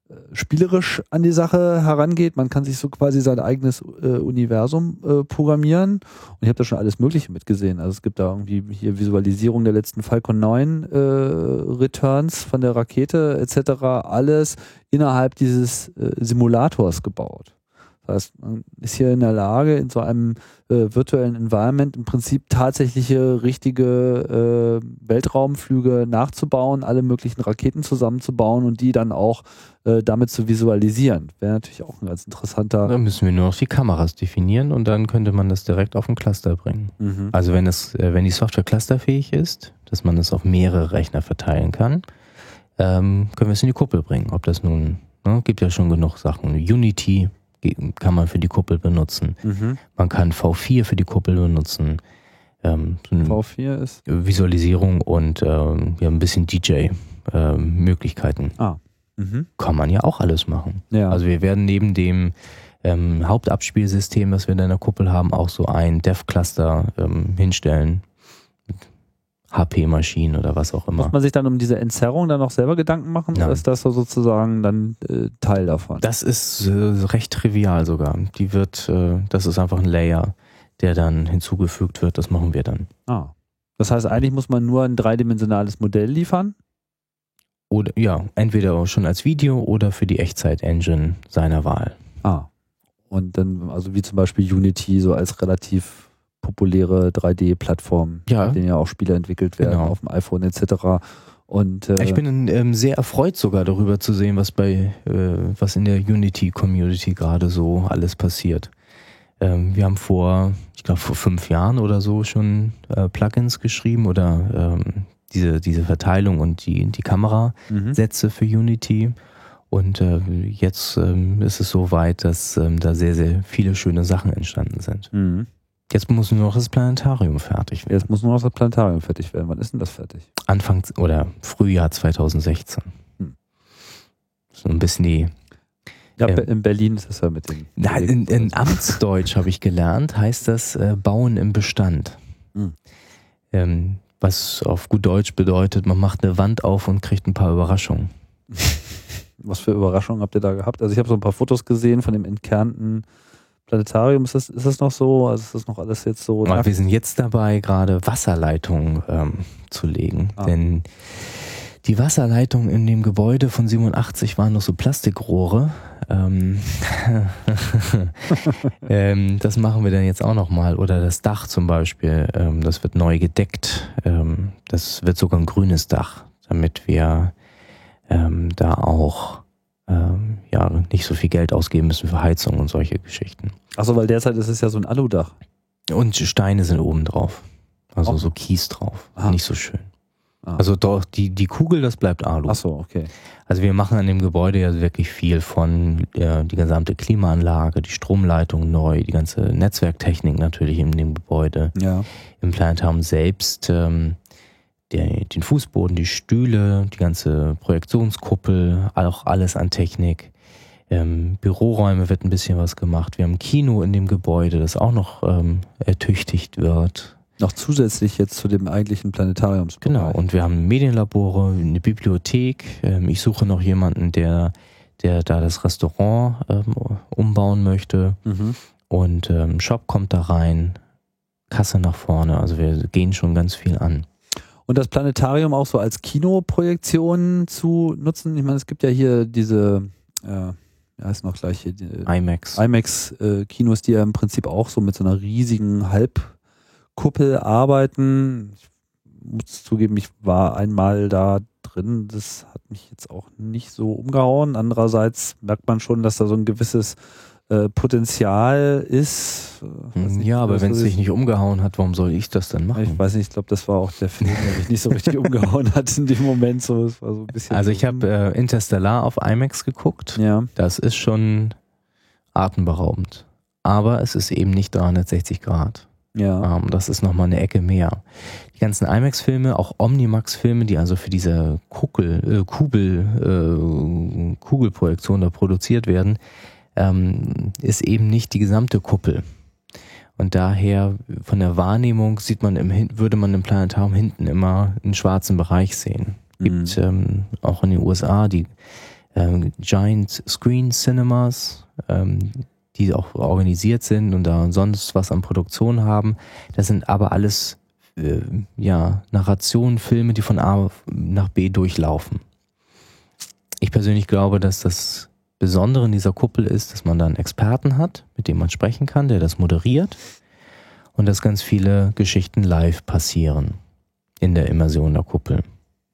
äh, spielerisch an die Sache herangeht. Man kann sich so quasi sein eigenes äh, Universum äh, programmieren. Und ich habe da schon alles Mögliche mitgesehen. Also es gibt da irgendwie hier Visualisierung der letzten Falcon 9 äh, Returns von der Rakete etc. Alles innerhalb dieses äh, Simulators gebaut. Das heißt, man ist hier in der Lage, in so einem äh, virtuellen Environment im Prinzip tatsächliche, richtige äh, Weltraumflüge nachzubauen, alle möglichen Raketen zusammenzubauen und die dann auch äh, damit zu visualisieren. Wäre natürlich auch ein ganz interessanter. Da müssen wir nur noch die Kameras definieren und dann könnte man das direkt auf ein Cluster bringen. Mhm. Also wenn es, äh, wenn die Software clusterfähig ist, dass man es auf mehrere Rechner verteilen kann, ähm, können wir es in die Kuppel bringen. Ob das nun, ne, gibt ja schon genug Sachen. Unity kann man für die Kuppel benutzen. Mhm. Man kann V4 für die Kuppel benutzen. Ähm, so eine V4 ist. Visualisierung und ähm, ja, ein bisschen DJ-Möglichkeiten. Mhm. kann man ja auch alles machen. Ja. Also wir werden neben dem ähm, Hauptabspielsystem, das wir in der Kuppel haben, auch so ein Dev-Cluster ähm, hinstellen. HP-Maschinen oder was auch immer. Muss man sich dann um diese Entzerrung dann noch selber Gedanken machen Nein. oder ist das so sozusagen dann äh, Teil davon? Das ist äh, recht trivial sogar. Die wird, äh, das ist einfach ein Layer, der dann hinzugefügt wird. Das machen wir dann. ah. Das heißt, eigentlich muss man nur ein dreidimensionales Modell liefern. Oder ja, entweder auch schon als Video oder für die Echtzeit-Engine seiner Wahl. Ah. Und dann, also wie zum Beispiel Unity, so als relativ populäre 3D-Plattform, Ja. mit denen ja auch Spiele entwickelt werden Genau. auf dem iPhone etc. Und äh, Ich bin ähm, sehr erfreut sogar darüber zu sehen, was bei, äh, was in der Unity-Community gerade so alles passiert. Ähm, wir haben vor, ich glaube vor fünf Jahren oder so schon äh, Plugins geschrieben oder ähm, diese, diese Verteilung und die, die Kamerasätze mhm. für Unity. Und äh, jetzt ähm, ist es so weit, dass ähm, da sehr, sehr viele schöne Sachen entstanden sind. Mhm. Jetzt muss nur noch das Planetarium fertig werden. Jetzt muss nur noch das Planetarium fertig werden. Wann ist denn das fertig? Anfang oder Frühjahr 2016. Hm. So ein bisschen die. Ja, Be- in Berlin ist das ja mit den. Na, in, in Amtsdeutsch habe ich gelernt, heißt das äh, Bauen im Bestand. Hm. Ähm, was auf gut Deutsch bedeutet, man macht eine Wand auf und kriegt ein paar Überraschungen. Was für Überraschungen habt ihr da gehabt? Also ich habe so ein paar Fotos gesehen von dem entkernten Planetarium. Ist das, ist das noch so? Also ist das noch alles jetzt so? Aber wir sind jetzt dabei, gerade Wasserleitungen ähm, zu legen. Ah. Denn Die Wasserleitung in dem Gebäude von 87 waren noch so Plastikrohre. Ähm, ähm, das machen wir dann jetzt auch nochmal. Oder das Dach zum Beispiel, ähm, das wird neu gedeckt. Ähm, das wird sogar ein grünes Dach, damit wir ähm, da auch ähm, ja, nicht so viel Geld ausgeben müssen für Heizung und solche Geschichten. Achso, weil derzeit ist es ja so ein Aludach. Und Steine sind oben drauf. Also Auch. so Kies drauf. Ah. Nicht so schön. Ah. Also doch, die, die Kugel, das bleibt Alu. Achso, okay. Also wir machen an dem Gebäude ja wirklich viel von äh, die gesamte Klimaanlage, die Stromleitung neu, die ganze Netzwerktechnik natürlich in dem Gebäude. Ja. Im Planetarium selbst ähm, der, den Fußboden, die Stühle, die ganze Projektionskuppel, auch alles an Technik. Ähm, Büroräume wird ein bisschen was gemacht. Wir haben ein Kino in dem Gebäude, das auch noch ähm, ertüchtigt wird. Noch zusätzlich jetzt zu dem eigentlichen Planetariumsbereich. Genau, und wir haben Medienlabore, eine Bibliothek. Ähm, ich suche noch jemanden, der, der da das Restaurant ähm, umbauen möchte. Mhm. Und ähm, Shop kommt da rein, Kasse nach vorne. Also wir gehen schon ganz viel an. Und das Planetarium auch so als Kinoprojektion zu nutzen. Ich meine, es gibt ja hier diese, äh, heißt noch gleich hier, IMAX. IMAX-Kinos, die ja im Prinzip auch so mit so einer riesigen Halbkuppel arbeiten. Ich muss zugeben, ich war einmal da drin. Das hat mich jetzt auch nicht so umgehauen. Andererseits merkt man schon, dass da so ein gewisses äh, Potenzial ist. Äh, nicht, ja, aber was wenn es ist. dich nicht umgehauen hat, warum soll ich das dann machen? Ich weiß nicht, ich glaube, das war auch der Film, der mich nicht so richtig umgehauen hat in dem Moment. So, es war so ein bisschen Also so, ich habe äh, Interstellar auf IMAX geguckt. ja, Das ist schon atemberaubend. Aber es ist eben nicht 360 Grad. ja, Ähm, das ist nochmal eine Ecke mehr. Die ganzen IMAX-Filme, auch Omnimax-Filme, die also für diese Kuckel, äh, Kubel, äh, Kugelprojektion da produziert werden, ähm, ist eben nicht die gesamte Kuppel. Und daher von der Wahrnehmung sieht man im, würde man im Planetarium hinten immer einen schwarzen Bereich sehen. Gibt ähm, auch in den USA die ähm, Giant Screen Cinemas, ähm, die auch organisiert sind und da sonst was an Produktion haben. Das sind aber alles äh, ja, Narrationen, Filme, die von A nach B durchlaufen. Ich persönlich glaube, dass das Besondere in dieser Kuppel ist, dass man da einen Experten hat, mit dem man sprechen kann, der das moderiert und dass ganz viele Geschichten live passieren in der Immersion der Kuppel.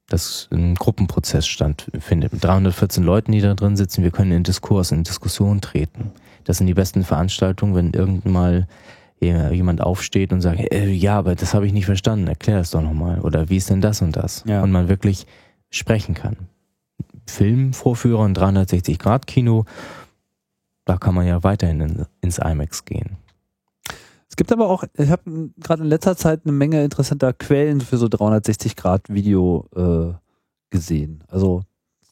Dass ein Gruppenprozess stattfindet. Mit 314 Leuten, die da drin sitzen, wir können in Diskurs, in Diskussion treten. Das sind die besten Veranstaltungen, wenn irgendwann mal äh, jemand aufsteht und sagt, äh, ja, aber das habe ich nicht verstanden, erklär es doch nochmal. Oder wie ist denn das und das? Ja. Und man wirklich sprechen kann. Filmvorführer und 360-Grad-Kino, da kann man ja weiterhin in, ins IMAX gehen. Es gibt aber auch, ich habe gerade in letzter Zeit eine Menge interessanter Quellen für so 360 Grad Video äh, gesehen. Also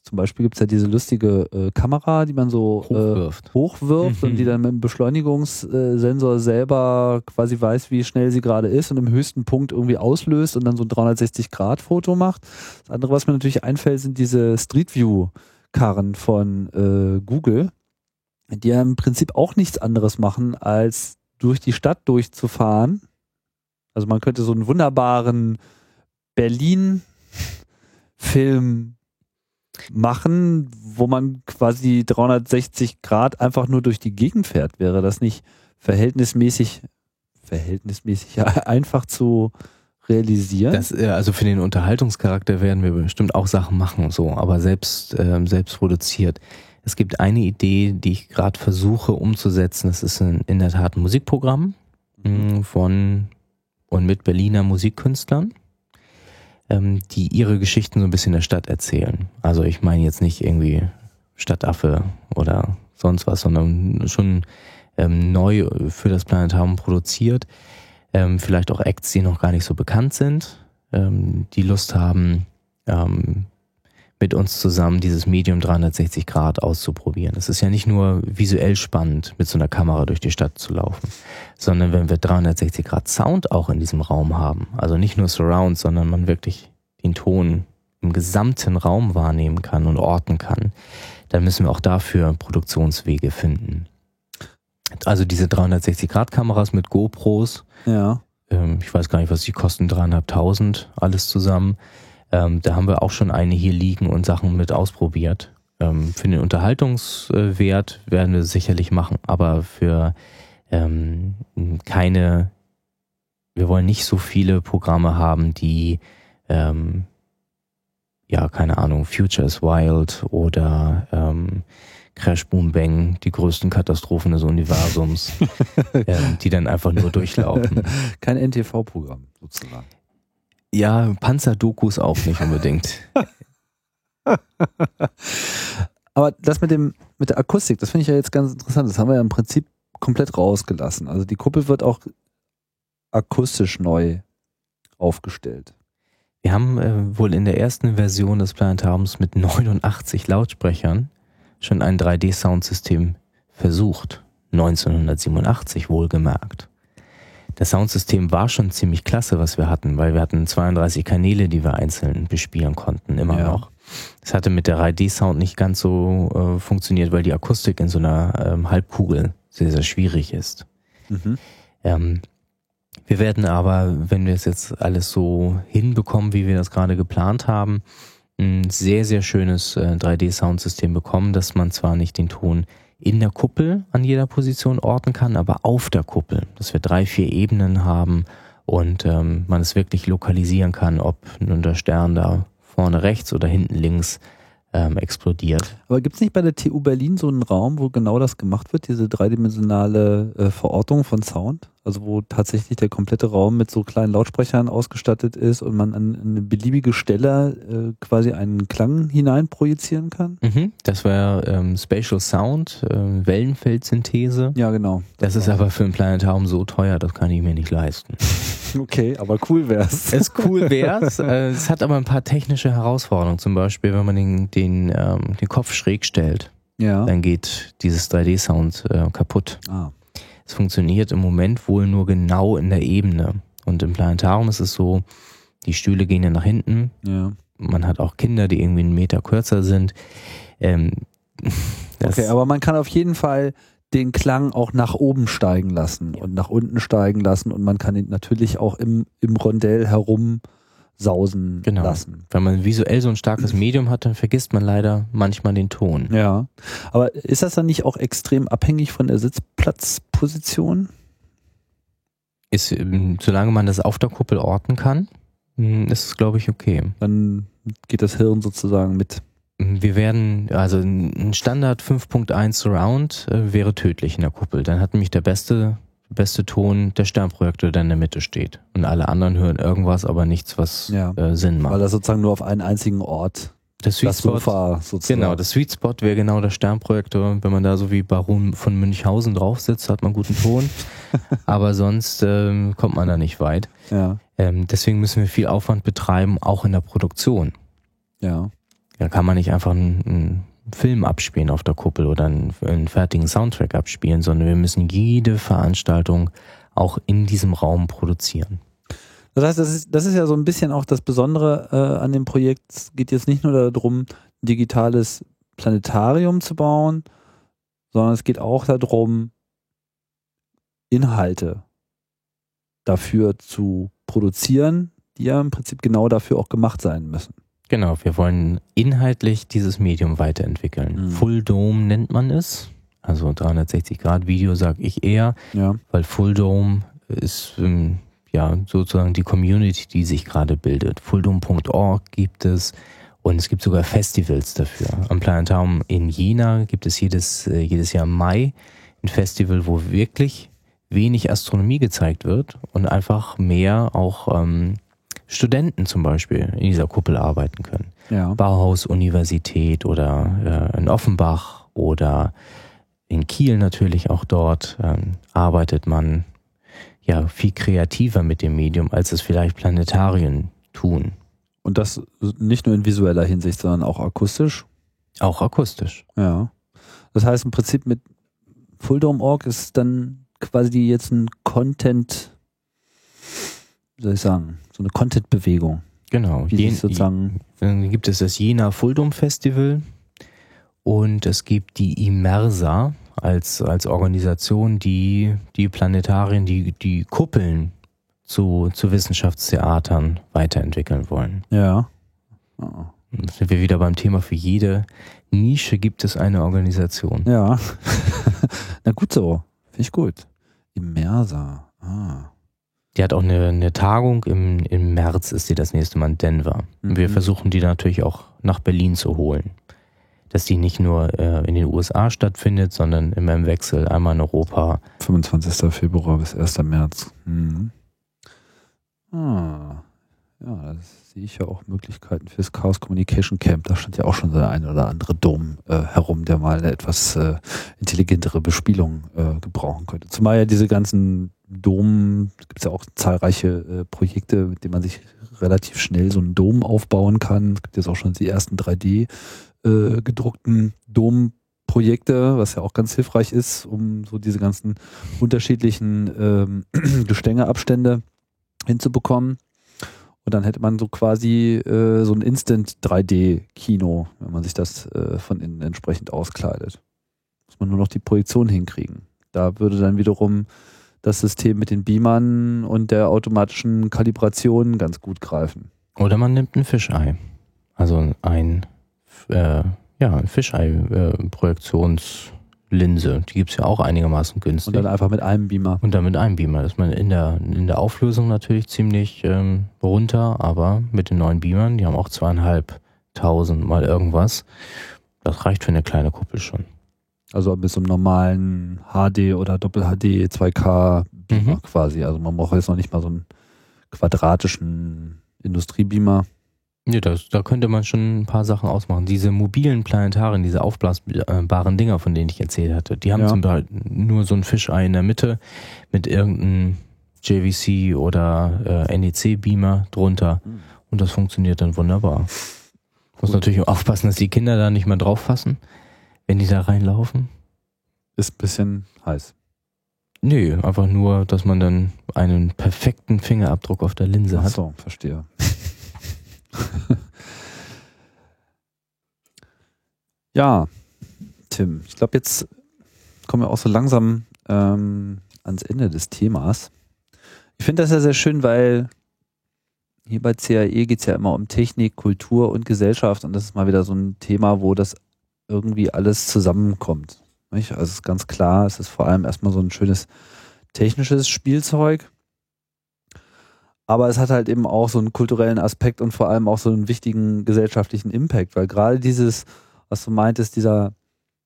zum Beispiel gibt's ja diese lustige äh, Kamera, die man so äh, Hochwirft. hochwirft Mhm. und die dann mit dem Beschleunigungssensor selber quasi weiß, wie schnell sie gerade ist und im höchsten Punkt irgendwie auslöst und dann so ein 360-Grad-Foto macht. Das andere, was mir natürlich einfällt, sind diese Street View-Karren von äh, Google, die ja im Prinzip auch nichts anderes machen, als durch die Stadt durchzufahren. Also man könnte so einen wunderbaren Berlin-Film machen, wo man quasi 360 Grad einfach nur durch die Gegend fährt. Wäre das nicht verhältnismäßig, verhältnismäßig einfach zu realisieren? Das, äh, also für den Unterhaltungscharakter werden wir bestimmt auch Sachen machen so, aber selbst, ähm, selbst produziert. Es gibt eine Idee, die ich gerade versuche umzusetzen. Das ist in, in der Tat ein Musikprogramm mh, von und mit Berliner Musikkünstlern, ähm, die ihre Geschichten so ein bisschen der Stadt erzählen. Also ich meine jetzt nicht irgendwie Stadtaffe oder sonst was, sondern schon ähm, neu für das Planetarium produziert. Ähm, vielleicht auch Acts, die noch gar nicht so bekannt sind, ähm, die Lust haben, ähm, mit uns zusammen dieses Medium 360 Grad auszuprobieren. Es ist ja nicht nur visuell spannend, mit so einer Kamera durch die Stadt zu laufen, sondern wenn wir 360 Grad Sound auch in diesem Raum haben, also nicht nur Surround, sondern man wirklich den Ton im gesamten Raum wahrnehmen kann und orten kann, dann müssen wir auch dafür Produktionswege finden. Also diese 360 Grad Kameras mit GoPros, ja. ähm, ich weiß gar nicht, was die kosten, dreieinhalbtausend, alles zusammen. Ähm, da haben wir auch schon eine hier liegen und Sachen mit ausprobiert. Ähm, für den Unterhaltungswert werden wir sicherlich machen, aber für ähm, keine, wir wollen nicht so viele Programme haben, die ähm, ja, keine Ahnung, Future is Wild oder ähm, Crash Boom Bang, die größten Katastrophen des Universums, ähm, die dann einfach nur durchlaufen. Kein NTV-Programm sozusagen. Ja, Panzerdokus auch nicht unbedingt. Aber das mit dem mit der Akustik, das finde ich ja jetzt ganz interessant. Das haben wir ja im Prinzip komplett rausgelassen. Also die Kuppel wird auch akustisch neu aufgestellt. Wir haben äh, wohl in der ersten Version des Planetariums mit 89 Lautsprechern schon ein 3D-Soundsystem versucht. 1987 wohlgemerkt. Das Soundsystem war schon ziemlich klasse, was wir hatten, weil wir hatten 32 Kanäle, die wir einzeln bespielen konnten, immer ja. noch. Es hatte mit der 3D-Sound nicht ganz so äh, funktioniert, weil die Akustik in so einer ähm, Halbkugel sehr, sehr schwierig ist. Mhm. Ähm, wir werden aber, wenn wir es jetzt alles so hinbekommen, wie wir das gerade geplant haben, ein sehr, sehr schönes äh, 3D-Soundsystem bekommen, dass man zwar nicht den Ton in der Kuppel an jeder Position orten kann, aber auf der Kuppel, dass wir drei, vier Ebenen haben und ähm, man es wirklich lokalisieren kann, ob nun der Stern da vorne rechts oder hinten links ähm, explodiert. Aber gibt es nicht bei der TU Berlin so einen Raum, wo genau das gemacht wird, diese dreidimensionale äh, Verortung von Sound? Also wo tatsächlich der komplette Raum mit so kleinen Lautsprechern ausgestattet ist und man an, eine beliebige Stelle äh, quasi einen Klang hinein projizieren kann? Mhm, das wäre ähm, Spatial Sound, äh, Wellenfeldsynthese. Ja, genau. Das, das ist aber für ein Planetarium so teuer, das kann ich mir nicht leisten. okay, aber cool wär's. Es cool wär's. äh, es hat aber ein paar technische Herausforderungen. Zum Beispiel, wenn man den, den, ähm, den Kopf schräg stellt, ja. dann geht dieses 3D-Sound äh, kaputt. Ah. Es funktioniert im Moment wohl nur genau in der Ebene. Und im Planetarium ist es so, die Stühle gehen ja nach hinten. Ja. Man hat auch Kinder, die irgendwie einen Meter kürzer sind. Ähm, okay, aber man kann auf jeden Fall den Klang auch nach oben steigen lassen und nach unten steigen lassen und man kann ihn natürlich auch im, im Rondell herum sausen genau. lassen. Wenn man visuell so ein starkes Medium hat, dann vergisst man leider manchmal den Ton. Ja. Aber ist das dann nicht auch extrem abhängig von der Sitzplatzposition? Ist, ähm, solange man das auf der Kuppel orten kann, hm, ist es, glaube ich, okay. Dann geht das Hirn sozusagen mit. Hm, wir werden, also ein Standard 5.1 Surround äh, wäre tödlich in der Kuppel. Dann hat nämlich der beste beste Ton der Sternprojektor, der in der Mitte steht. Und alle anderen hören irgendwas, aber nichts, was ja, äh, Sinn macht. Weil das sozusagen nur auf einen einzigen Ort das Sweet das Spot, Sofa sozusagen. Genau, das Sweet Spot wäre genau der Sternprojektor. Wenn man da so wie Baron von Münchhausen drauf sitzt, hat man guten Ton. aber sonst ähm, kommt man da nicht weit. Ja. Ähm, deswegen müssen wir viel Aufwand betreiben, auch in der Produktion. Ja. Da kann man nicht einfach ein, ein Film abspielen auf der Kuppel oder einen, einen fertigen Soundtrack abspielen, sondern wir müssen jede Veranstaltung auch in diesem Raum produzieren. Das heißt, das ist, das ist ja so ein bisschen auch das Besondere äh, an dem Projekt. Es geht jetzt nicht nur darum, ein digitales Planetarium zu bauen, sondern es geht auch darum, Inhalte dafür zu produzieren, die ja im Prinzip genau dafür auch gemacht sein müssen. Genau, wir wollen inhaltlich dieses Medium weiterentwickeln. Mhm. Full Dome nennt man es. Also 360 Grad Video sage ich eher, ja. weil Full Dome ist ähm, ja sozusagen die Community, die sich gerade bildet. Fulldome.org gibt es und es gibt sogar Festivals dafür. Am Planetarium in Jena gibt es jedes, äh, jedes Jahr im Mai ein Festival, wo wirklich wenig Astronomie gezeigt wird und einfach mehr auch ähm, Studenten zum Beispiel in dieser Kuppel arbeiten können. Ja. Bauhaus-Universität oder äh, in Offenbach oder in Kiel natürlich auch dort ähm, arbeitet man ja viel kreativer mit dem Medium, als es vielleicht Planetarien tun. Und das nicht nur in visueller Hinsicht, sondern auch akustisch? Auch akustisch. Ja. Das heißt im Prinzip mit Fulldome.org ist dann quasi jetzt ein Content, wie soll ich sagen, so eine Content-Bewegung. Genau. Die Jen, sozusagen dann gibt es das Jena Fulldom Festival und es gibt die Immersa als, als Organisation, die die Planetarien, die, die Kuppeln zu, zu Wissenschaftstheatern weiterentwickeln wollen. Ja. Oh. Dann sind wir wieder beim Thema, für jede Nische gibt es eine Organisation. Ja. Na gut so. Finde ich gut. Immersa. Ah. Die hat auch eine, eine Tagung im, im März, ist sie das nächste Mal in Denver. Und wir Mhm. versuchen die natürlich auch nach Berlin zu holen. Dass die nicht nur äh, in den USA stattfindet, sondern immer im Wechsel, einmal in Europa. 25. Februar bis 1. März. Mhm. Ah. Ja, da sehe ich ja auch Möglichkeiten fürs Chaos Communication Camp. Da stand ja auch schon der ein oder andere Dom äh, herum, der mal eine etwas äh, intelligentere Bespielung äh, gebrauchen könnte. Zumal ja diese ganzen Dom, gibt es ja auch zahlreiche äh, Projekte, mit denen man sich relativ schnell so einen Dom aufbauen kann. Es gibt jetzt auch schon die ersten 3D äh, gedruckten Domprojekte, was ja auch ganz hilfreich ist, um so diese ganzen unterschiedlichen ähm, Gestängeabstände hinzubekommen. Und dann hätte man so quasi äh, so ein Instant 3D-Kino, wenn man sich das äh, von innen entsprechend auskleidet. Muss man nur noch die Projektion hinkriegen. Da würde dann wiederum das System mit den Beamern und der automatischen Kalibration ganz gut greifen. Oder man nimmt ein Fischei. Also ein, äh, ja, ein Fischei-Projektionslinse. Die gibt es ja auch einigermaßen günstig. Und dann einfach mit einem Beamer. Und dann mit einem Beamer. Das ist man in der, in der Auflösung natürlich ziemlich ähm, runter, aber mit den neuen Beamern, die haben auch zweieinhalbtausend mal irgendwas. Das reicht für eine kleine Kuppel schon. Also bis zum normalen HD oder Doppel-HD 2K Beamer Mhm. quasi. Also man braucht jetzt noch nicht mal so einen quadratischen Industriebeamer. Ja, das, da könnte man schon ein paar Sachen ausmachen. Diese mobilen Planetarien, diese aufblasbaren Dinger, von denen ich erzählt hatte, die haben Ja. zum Beispiel nur so ein Fischei in der Mitte mit irgendeinem JVC oder äh, NEC-Beamer drunter. Mhm. Und das funktioniert dann wunderbar. Muss natürlich auch aufpassen, dass die Kinder da nicht mehr drauf fassen, wenn die da reinlaufen. Ist ein bisschen heiß. Nö, einfach nur, dass man dann einen perfekten Fingerabdruck auf der Linse Ach hat. so, verstehe. ja, Tim, ich glaube, jetzt kommen wir auch so langsam ähm, ans Ende des Themas. Ich finde das ja sehr schön, weil hier bei CAE geht es ja immer um Technik, Kultur und Gesellschaft und das ist mal wieder so ein Thema, wo das irgendwie alles zusammenkommt. Nicht? Also es ist ganz klar, es ist vor allem erstmal so ein schönes technisches Spielzeug. Aber es hat halt eben auch so einen kulturellen Aspekt und vor allem auch so einen wichtigen gesellschaftlichen Impact, weil gerade dieses, was du meintest, dieser,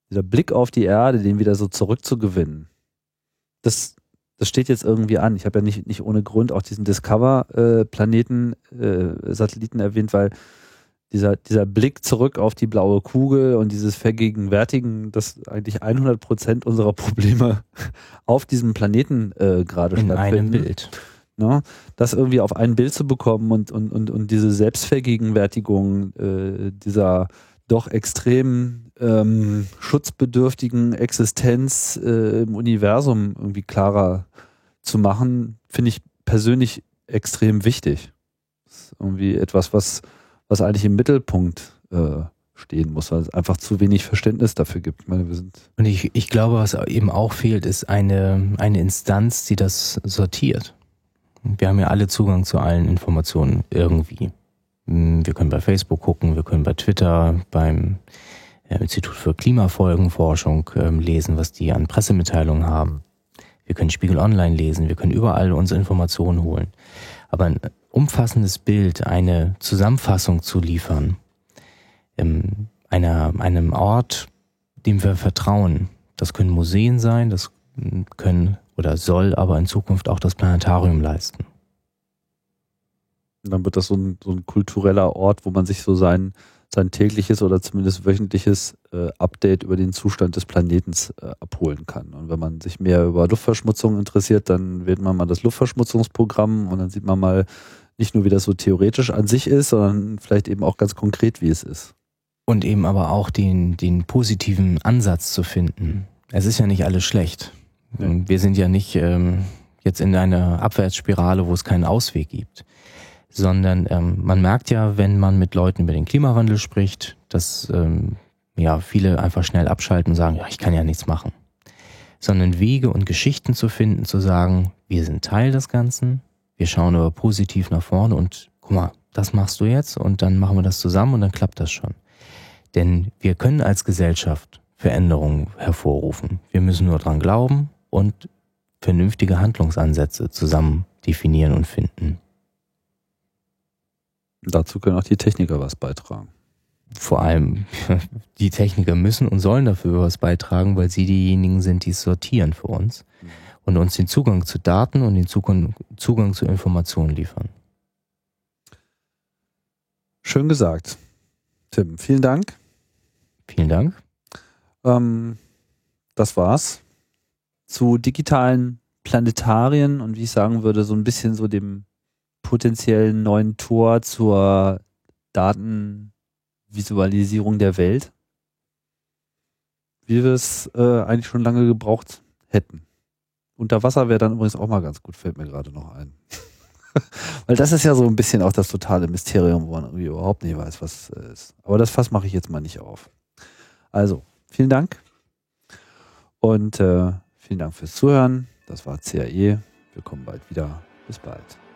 dieser Blick auf die Erde, den wieder so zurückzugewinnen, das, das steht jetzt irgendwie an. Ich habe ja nicht, nicht ohne Grund auch diesen Discover-Planeten, äh, Satelliten erwähnt, weil dieser, dieser Blick zurück auf die blaue Kugel und dieses Vergegenwärtigen, dass eigentlich 100 Prozent unserer Probleme auf diesem Planeten äh, gerade In stattfinden. einem Bild. Ne? Das irgendwie auf ein Bild zu bekommen und, und, und, und diese Selbstvergegenwärtigung äh, dieser doch extrem ähm, schutzbedürftigen Existenz äh, im Universum irgendwie klarer zu machen, finde ich persönlich extrem wichtig. Das ist irgendwie etwas, was, was eigentlich im Mittelpunkt äh, stehen muss, weil es einfach zu wenig Verständnis dafür gibt. Ich meine, wir sind Und ich, ich glaube, was eben auch fehlt, ist eine, eine Instanz, die das sortiert. Wir haben ja alle Zugang zu allen Informationen irgendwie. Hm, Wir können bei Facebook gucken, wir können bei Twitter, beim äh, Institut für Klimafolgenforschung ähm, lesen, was die an Pressemitteilungen haben. Wir können Spiegel Online lesen, wir können überall unsere Informationen holen. Aber umfassendes Bild, eine Zusammenfassung zu liefern, ähm, einer, einem Ort, dem wir vertrauen, das können Museen sein, das können oder soll aber in Zukunft auch das Planetarium leisten. Dann wird das so ein, so ein kultureller Ort, wo man sich so sein, sein tägliches oder zumindest wöchentliches äh, Update über den Zustand des Planetens äh, abholen kann. Und wenn man sich mehr über Luftverschmutzung interessiert, dann wählt man mal das Luftverschmutzungsprogramm und dann sieht man mal nicht nur, wie das so theoretisch an sich ist, sondern vielleicht eben auch ganz konkret, wie es ist. Und eben aber auch den, den positiven Ansatz zu finden. Es ist ja nicht alles schlecht. Ja. Wir sind ja nicht ähm, jetzt in einer Abwärtsspirale, wo es keinen Ausweg gibt. Sondern ähm, man merkt ja, wenn man mit Leuten über den Klimawandel spricht, dass ähm, ja viele einfach schnell abschalten und sagen, ja, ich kann ja nichts machen. Sondern Wege und Geschichten zu finden, zu sagen, wir sind Teil des Ganzen, wir schauen aber positiv nach vorne und guck mal, das machst du jetzt und dann machen wir das zusammen und dann klappt das schon. Denn wir können als Gesellschaft Veränderungen hervorrufen. Wir müssen nur dran glauben und vernünftige Handlungsansätze zusammen definieren und finden. Dazu können auch die Techniker was beitragen. Vor allem die Techniker müssen und sollen dafür was beitragen, weil sie diejenigen sind, die es sortieren für uns und uns den Zugang zu Daten und den Zugang, Zugang zu Informationen liefern. Schön gesagt. Tim, vielen Dank. Vielen Dank. Ähm, das war's zu digitalen Planetarien und wie ich sagen würde, so ein bisschen so dem potenziellen neuen Tor zur Datenvisualisierung der Welt, wie wir es äh, eigentlich schon lange gebraucht hätten. Unter Wasser wäre dann übrigens auch mal ganz gut, fällt mir gerade noch ein. Weil das ist ja so ein bisschen auch das totale Mysterium, wo man irgendwie überhaupt nicht weiß, was es ist. Aber das Fass mache ich jetzt mal nicht auf. Also, vielen Dank und äh, vielen Dank fürs Zuhören. Das war CAE. Wir kommen bald wieder. Bis bald.